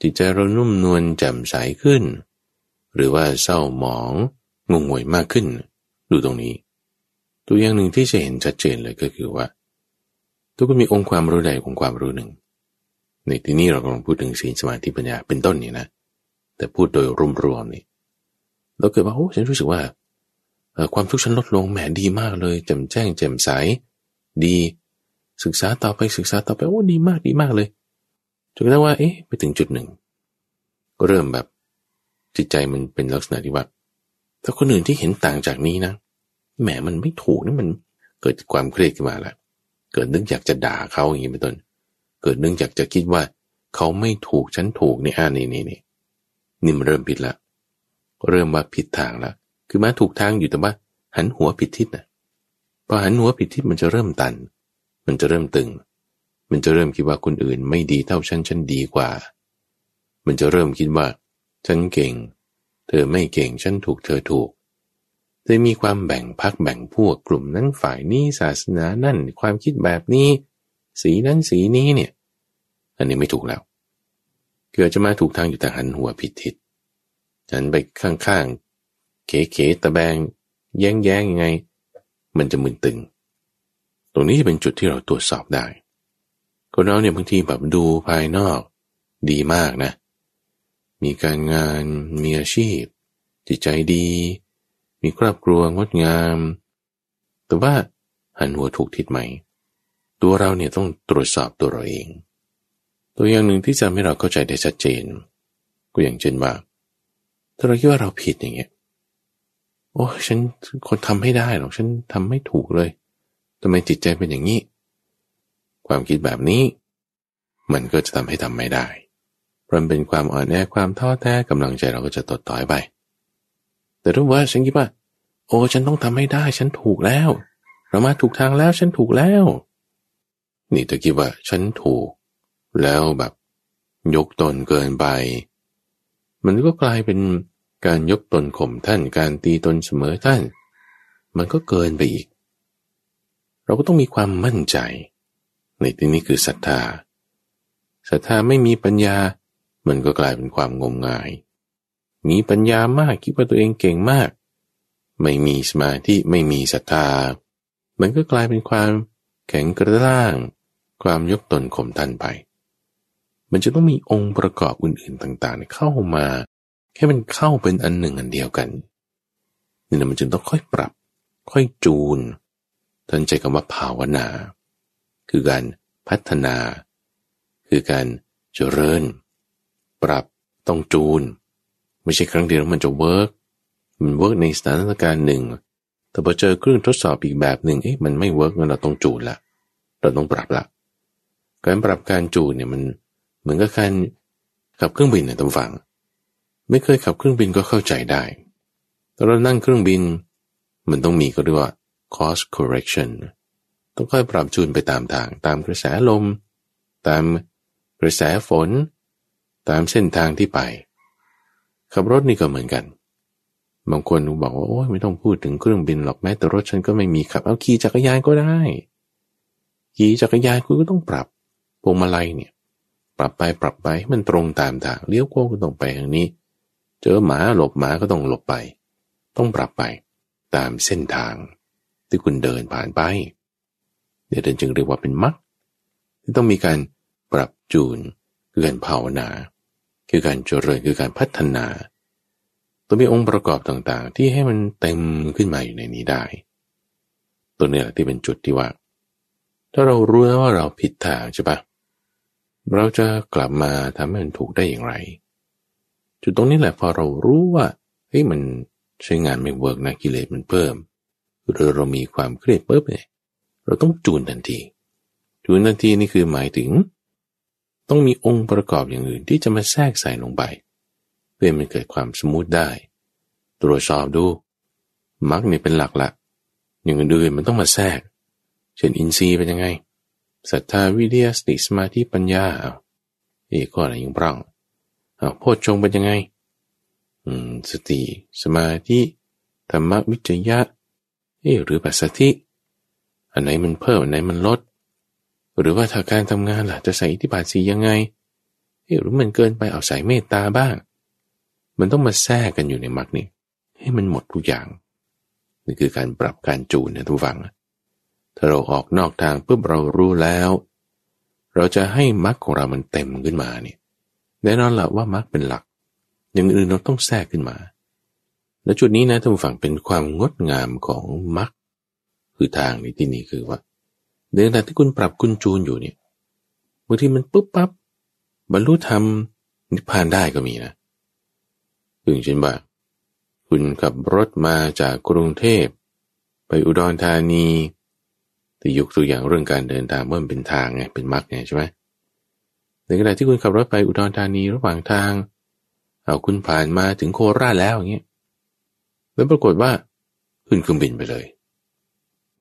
จิตใจเรานุ่มนวลแจ่มใสขึ้น หรือว่าเศร้าหมองงงงวยมากขึ้น ดูตรงนี้ ตัวอย่างหนึ่งที่จะเห็นชัดเจนเลยก็คือว่า ทุกคนมีองค์ความรู้ใดองค์ความรู้หนึ่ง ในที่นี้เรากำลังพูดถึงศีลสมาธิปัญญาเป็นต้นนี่นะแต่พูดโดยรวมๆนี่เราเกิดว่าโอ้ฉันรู้สึกว่าความทุกข์ฉันลดลงแหมดีมากเลยแจ่มแจ้งแจ่มใส ดี ศึกษาต่อไปศึกษาต่อไปโอ้ดีมากดีมากเลย จนกระทั่งว่าเอ๊ะไปถึงจุดหนึ่ง ก็เริ่มแบบ จิตใจมันเป็นลักษณะที่ว่าแต่คนอื่นที่เห็นต่างจากนี้นะแหมมันไม่ถูกนี่มันเกิดความเครียดขึ้นมาละเกิดนึกอยากจะด่าเขาอย่างนี้เป็นต้น เกิดนึกอยากจะคิดว่า เขาไม่ถูกฉันถูกนี่อ่านี่นี่นี่นี่มันเริ่มผิดละเริ่มว่าผิดทางละคือมาถูกทางอยู่แต่ว่า หันหัวผิดทิศนะพอหันหัวผิดทิศมันจะเริ่มตัน มันจะเริ่มตึง มันจะเริ่มคิดว่าคนอื่นไม่ดีเท่าฉันฉันดีกว่า มันจะเริ่มคิดว่า ฉันเก่ง เธอไม่เก่งฉันถูกเธอถูกเธอมีความแบ่งพักแบ่งพวกกลุ่มนั้นฝ่ายนี้ศาสนานั่นความคิดแบบนี้ สีนั้นสีนี้เนี่ย อันนี้ไม่ถูกแล้ว เกิดจะมาถูกทางอยู่แต่หันหัวผิดทิศฉันไปข้างๆเก๋ๆตะแบง แย้งแย้งยังไง มันจะมึนตึง ตรงนี้จะเป็นจุดที่เราตรวจสอบได้ คนเราเนี่ยบางทีแบบดูภายนอกดีมากนะ มีการงานมีอาชีพ จิตใจดี มีครอบครัวงดงาม แต่ว่าหันหัวถูกทิศไหม ตัวเราเนี่ยต้องตรวจสอบตัวเราเอง ตัวอย่างหนึ่งที่จะให้เราเข้าใจได้ชัดเจน ก็อย่างเช่นว่าถ้าเราคิดว่าเราผิดอย่างเงี้ยโอ้ฉันคนทำให้ได้หรอกฉันทำไม่ถูกเลยทำไมจิตใจเป็นอย่างนี้ ความคิดแบบนี้ มันก็จะทำให้ทำไม่ได้มันเป็นความอ่อนแอความท้อแท้กำลังใจเราก็จะตดต่อยไป แต่รู้ว่าฉันคิดว่า โอ้ฉันต้องทำให้ได้ ฉันถูกแล้ว เรามาถูกทางแล้ว ฉันถูกแล้ว นี่ถ้าคิดว่า ฉันถูก แล้วแบบ ยกตนเกินไป มันก็กลายเป็นการยกตนข่มท่าน การตีตนเสมอท่าน มันก็เกินไปอีก เราก็ต้องมีความมั่นใจ ในที่นี้คือศรัทธาศรัทธาไม่มีปัญญา มันก็กลายเป็นความงมงาย มีปัญญามากคิดว่าตัวเองเก่งมาก ไม่มีสมาธิไม่มีศรัทธา มันก็กลายเป็นความแข็งกระด้าง ความยกตนข่มทันไป มันจะต้องมีองค์ประกอบอื่นๆต่างๆ เข้ามาแค่มันเข้าเป็นอันหนึ่งอันเดียวกันนี่นะมันจึงต้องค่อยปรับ ค่อยจูนท่านใจคำว่าภาวนา คือการพัฒนา คือการเจริญ ปรับต้องจูน ไม่ใช่ครั้งเดียวมันจะ work มัน work ในสถานการณ์หนึ่ง แต่พอเจอเครื่องทดสอบอีกแบบหนึ่งเอ๊ะมันไม่ work งั้นเราต้องจูนละเราต้องปรับละการปรับการจูนเนี่ยมันเหมือนกับการขับเครื่องบินเนี่ยท่านผู้ฟัง ไม่เคยขับเครื่องบินก็เข้าใจได้ตอนเรานั่งเครื่องบิน มันต้องมีก็เรียกว่า course correction ต้องค่อยปรับจูนไปตามทาง ตามกระแสลม ตามกระแสฝน ตามเส้นทางที่ไป ขับรถนี่ก็เหมือนกัน บางคนบอกว่าโอ้ยไม่ต้องพูดถึงเครื่องบินหรอกแม้แต่รถฉันก็ไม่มีขับเอาขี่จักรยานก็ได้ขี่จักรยานคุณก็ต้องปรับพวงมาลัยเนี่ย ปรับไปปรับไปให้มันตรงตามทางเลี้ยวโค้งก็ต้องไปทางนี้ เจอหมาหลบหมาก็ต้องหลบไป ต้องปรับไป ตามเส้นทางที่คุณเดินผ่านไป เดินจึงเรียกว่าเป็นมักที่ต้องมีการปรับจูนคือการภาวนา คือการเจริญคือการพัฒนาต้องมีองค์ประกอบต่างๆ ที่ให้มันเต็มขึ้นมาอยู่ในนี้ได้ ตัวนี้แหละที่เป็นจุดที่ว่า ถ้าเรารู้แล้วว่าเราผิดทางใช่ปะเราจะกลับมาทำให้มันถูกได้อย่างไร จุดตรงนี้แหละพอเรารู้ว่าเฮ้ยมันใช้งานไม่ work นะกิเลสมันเพิ่มหรือเรามีความเครียดปุ๊บเนี่ย เราต้องจูนทันที จูนทันทีนี่คือหมายถึง ต้องมีองค์ประกอบอย่างอื่นที่จะมาแทรกใส่ลงไป เพื่อมันเกิดความ smooth ได้ ตรวจสอบดูมรรคนี่เป็นหลักละอย่างอื่นมันต้องมาแทรก เช่นอินทรีย์เป็นยังไงศรัทธาวิริยะสติสมาธิปัญญาเอ้ก็อะไรยังปร่องโพชฌงเป็นยังไง อืมสติ สมาธิธรรมวิจยะเอหรือปัสสติ อันไหนมันเพิ่มอันไหนมันลด หรือว่าถ้าการทำงานล่ะจะใส่อิทธิบาทสียังไงหรือมันเกินไปเอาใส่เมตตาบ้าง มันต้องมาแทรกกันอยู่ในมรรคนี่ให้มันหมดทุกอย่างนี่คือการปรับการจูนนะทุกฝัง ถ้าเราออกนอกทางปุ๊บเรารู้แล้ว เราจะให้มรรคของเรามันเต็มขึ้นมาเนี่ยแน่นอนละว่ามรรคเป็นหลัก อย่างอื่นเราต้องแทรกขึ้นมา และจุดนี้นะท่านผู้ฟังเป็นความงดงามของมรรค คือทางในที่นี้คือว่าเดินแต่ที่คุณปรับคุณจูนอยู่เนี่ยบางทีมันปุ๊บปั๊บบรรลุธรรมนิพพานได้ก็มีนะอย่างเช่นว่าคุณขับรถมาจากกรุงเทพ ไปอุดรธานีที่ยกตัวอย่างเรื่องการเดินทางว่ามันเป็นทางไงเป็นมรรคไงใช่ไหมในขณะที่คุณขับรถไปอุดรธานีระหว่างทางเอาคุณผ่านมาถึงโคราชแล้วอย่างเงี้ยแล้วปรากฏว่าขึ้นเครื่องบินไปเลย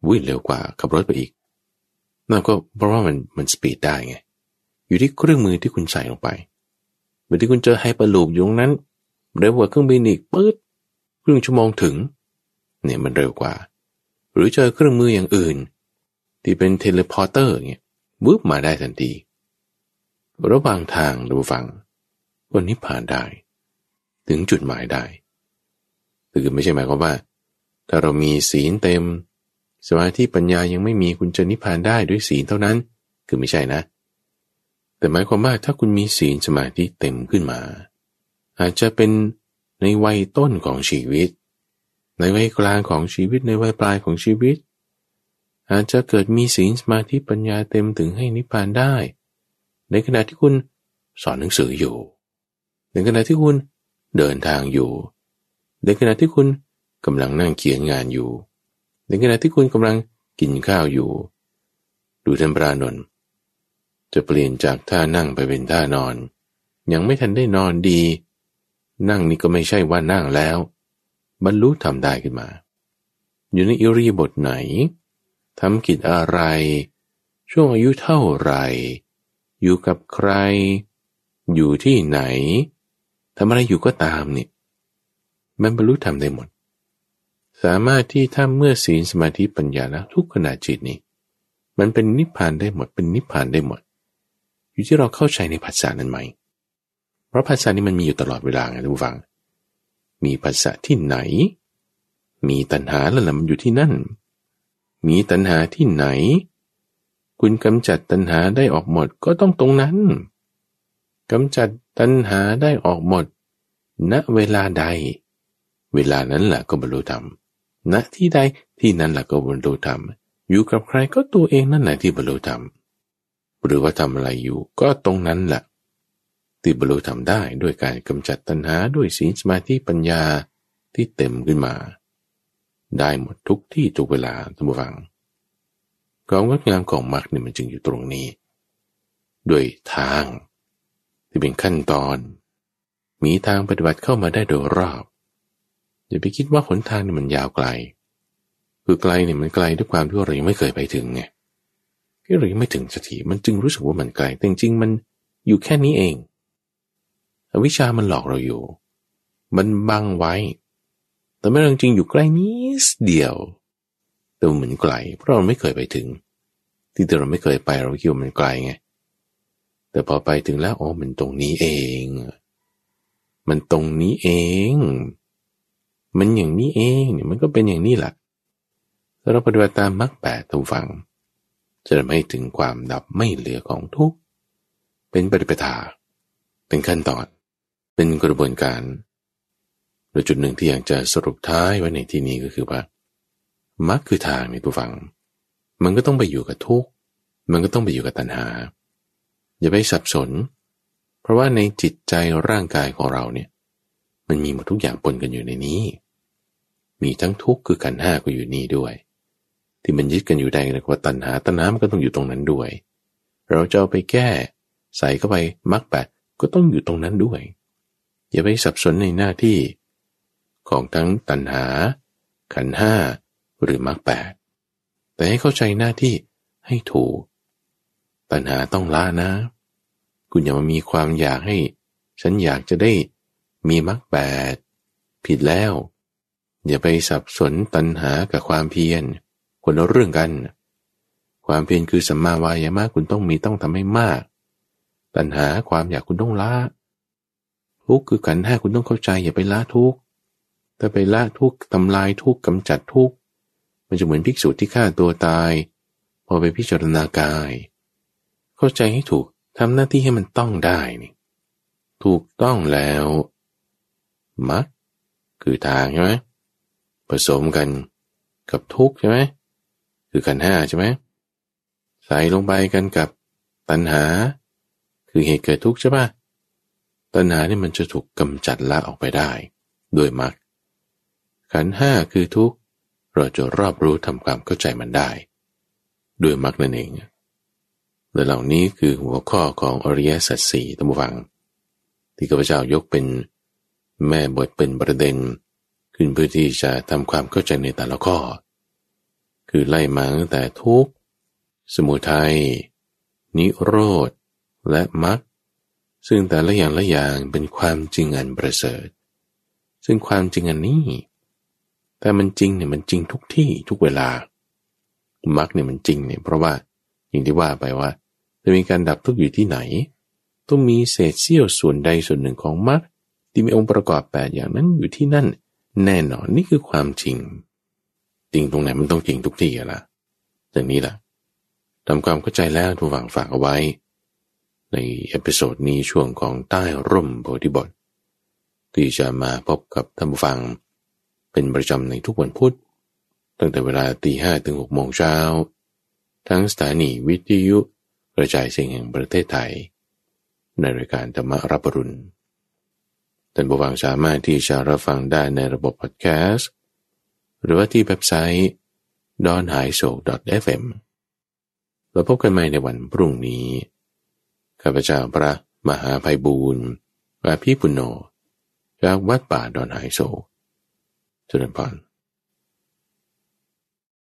วิ่งเร็วกว่าขับรถไปอีกนั่นก็เพราะว่ามันมันสปีดได้ไง อยู่ที่เครื่องมือที่คุณใส่ลงไปเหมื่อที่คุณเจอไฮเปอร์ลูปอยู่ตรงนั้นเร็วกว่าเครื่องบินอีกปื๊ดครึ่งชั่วโมงถึง เนี่ยมันเร็วกว่า หรือเจอเครื่องมืออย่างอื่น ที่เป็น teleporter เงี้ยบึ๊บมาได้ทันที ระหว่างทางท่านผู้ฟัง วันนี้ผ่านได้ ถึงจุดหมายได้คือไม่ใช่หมายความว่า ถ้าเรามีศีลเต็ม สมาธิปัญญายังไม่มีคุณจะนิพพานได้ด้วยศีลเท่านั้น คือไม่ใช่นะ แต่หมายความว่าถ้าคุณมีศีลสมาธิเต็มขึ้นมา อาจจะเป็นในวัยต้นของชีวิต ในวัยกลางของชีวิตในวัยปลายของชีวิต อาจจะเกิดมีศีลสมาธิปัญญาเต็มถึงให้นิพพานได้ ในขณะที่คุณสอนหนังสืออยู่ในขณะที่คุณเดินทางอยู่ ในขณะที่คุณกำลังนั่งเขียนงานอยู่ ในขณะที่คุณกำลังกินข้าวอยู่ ดูท่านปรานนท์จะเปลี่ยนจากท่านั่งไปเป็นท่านอน ยังไม่ทันได้นอนดี นั่งนี่ก็ไม่ใช่ว่านั่งแล้ว บรรลุทำได้ขึ้นมา อยู่ในอิริยบทไหนทำกิจอะไร ช่วงอายุเท่าไหร่ อยู่กับใคร อยู่ที่ไหนทำอะไรอยู่ก็ตามเนี่ยมันบรรลุธรรมได้หมด สามารถที่ถ้าเมื่อศีลสมาธิปัญญาแล้วทุกขณะจิตนี้ มันเป็นนิพพานได้หมดเป็นนิพพานได้หมด อยู่ที่เราเข้าใจในภาษานั้นไหม เพราะภาษานี้มันมีอยู่ตลอดเวลาไงทุกฟัง มีภาษาที่ไหน มีตัณหาแล้วล่ะมันอยู่ที่นั่น มีตัณหาที่ไหน คุณกำจัดตัณหาได้ออกหมดก็ต้องตรงนั้นกำจัดตัณหาได้ออกหมด ณเวลาใด เวลานั้นแหละก็บรรลุธรรม ณที่ใดที่นั้นแหละก็บรรลุธรรม อยู่กับใครก็ตัวเองนั่นแหละที่บรรลุธรรม หรือว่าทำอะไรอยู่ก็ตรงนั้นแหละที่บรรลุธรรมได้ด้วยการกำจัดตัณหาด้วยศีลสมาธิปัญญาที่เต็มขึ้นมา ได้หมดทุกที่ทุกเวลาทุกฝังความงดงามของมรรคนี่ยมันจึงอยู่ตรงนี้ ด้วยทางที่เป็นขั้นตอน มีทางปฏิบัติเข้ามาได้โดยรอบ อย่าไปคิดว่าหนทางนี่มันยาวไกล คือไกลเนี่ยมันไกลด้วยความที่เรายังไม่เคยไปถึงไงที่เรายังไม่ถึงสักทีมันจึงรู้สึกว่ามันไกลแต่จริงๆมันอยู่แค่นี้เอง อวิชามันหลอกเราอยู่ มันบังไว้ แต่ไม่จริงอยู่ใกล้นิดเดียว แต่เหมือนไกล เพราะเราไม่เคยไปถึง ที่เราไม่เคยไปเราคิดว่ามันไกลไงแต่พอไปถึงแล้วโอ้มันตรงนี้เอง มันตรงนี้เอง มันอย่างนี้เองเนี่ยมันก็เป็นอย่างนี้แหละถ้าเราปฏิบัติตามมรรคแปดทุกฝัง จะทำให้ถึงความดับไม่เหลือของทุกเป็นปฏิปทา เป็นขั้นตอน เป็นกระบวนการโดยจุดหนึ่งที่อยากจะสรุปท้ายไว้ในที่นี้ก็คือว่ามักคือทางในตัวฝัง มันก็ต้องไปอยู่กับทุกข์มันก็ต้องไปอยู่กับตัณหา อย่าไปสับสน เพราะว่าในจิตใจร่างกายของเราเนี่ย มันมีหมดทุกอย่างปนกันอยู่ในนี้ มีทั้งทุกข์คือกันห้าก็อยู่นี่ด้วย ที่มันยึดกันอยู่ได้เรียกว่าตัณหาตัณหามันก็ต้องอยู่ตรงนั้นด้วย เราจะเอาไปแก้ ใส่เข้าไปมรรคแปดก็ต้องอยู่ตรงนั้นด้วย อย่าไปสับสนในหน้าที่ ของทั้งตัณหา ขันห้าหรือมรรคแปดแต่ให้เข้าใจหน้าที่ให้ถูก ตัณหาต้องละนะ คุณอย่ามามีความอยากให้ ฉันอยากจะได้มีมรรคแปดผิดแล้ว อย่าไปสับสนตัณหากับความเพียรคนละเรื่องกัน ความเพียรคือสัมมาวายามะคุณต้องมีต้องทำให้มาก ตัณหาความอยากคุณต้องละทุกคือขันห้าคุณต้องเข้าใจ อย่าไปละทุกแต่ไปละทุกทำลายทุกกำจัดทุกมันจะเหมือนภิกษุที่ฆ่าตัวตาย พอไปพิจารณากาย เข้าใจให้ถูกทำหน้าที่ให้มันต้องได้นี่ถูกต้องแล้วมักคือทางใช่ไหม ผสมกันกับทุกใช่ไหมคือขันห้าใช่ไหมใส่ลงไปกันกับตัณหา คือเหตุเกิดทุกข์ใช่ปะตัณหานี่มันจะถูกกำจัดละออกไปได้โดยมรรคขันห้าคือทุกข์เราจะรอบรู้ทำความเข้าใจมันได้ ด้วยมรรคนั่นเองและเหล่านี้คือหัวข้อของอริยสัจสี่ตั้งฟัง ที่ข้าพเจ้ายกเป็นแม่บทเป็นประเด็น ขึ้นเพื่อที่จะทำความเข้าใจในแต่ละข้อ คือไล่มาตั้งแต่ทุกสมุทัย นิโรธ และมรรค ซึ่งแต่ละอย่างละอย่างเป็นความจริงอันประเสริฐ ซึ่งความจริงอันนี้ แต่มันจริงเนี่ยมันจริงทุกที่ทุกเวลามักเนี่ยมันจริงเนี่ยเพราะว่าอย่างที่ว่าไปว่า จะมีการดับทุกข์อยู่ที่ไหน ต้องมีเศษเสี้ยวส่วนใดส่วนหนึ่งของมักที่มีองค์ประกอบแปดอย่างนั้นอยู่ที่นั่น แน่นอนนี่คือความจริง จริงตรงไหนมันต้องจริงทุกที่ละอย่างนี้แหละทำความเข้าใจท่านผู้ฟังฝากเอาไว้ ใน episode นี้ช่วงของใต้ร่มโพธิบทที่จะมาพบกับท่านผู้ฟัง เป็นประจำในทุกวันพุธตั้งแต่เวลาตีห้ถึงหกโมงเช้า ทั้งสถานีวิทยุกระจายเสียงแห่งประเทศไทย ในรายการธรรมะรับอรุณ ท่านผู้ฟังสามารถที่จะรับฟังได้ในระบบพอดแคสต์ หรือว่าที่เว็บไซต์ d o n h a i s o fm เราพบกันใหม่ในวันพรุ่งนี้ ข้าพเจ้าพระมหาภัยบูรณ์อาภีปุณโญจากวัดป่าดอนหายโศ to the button.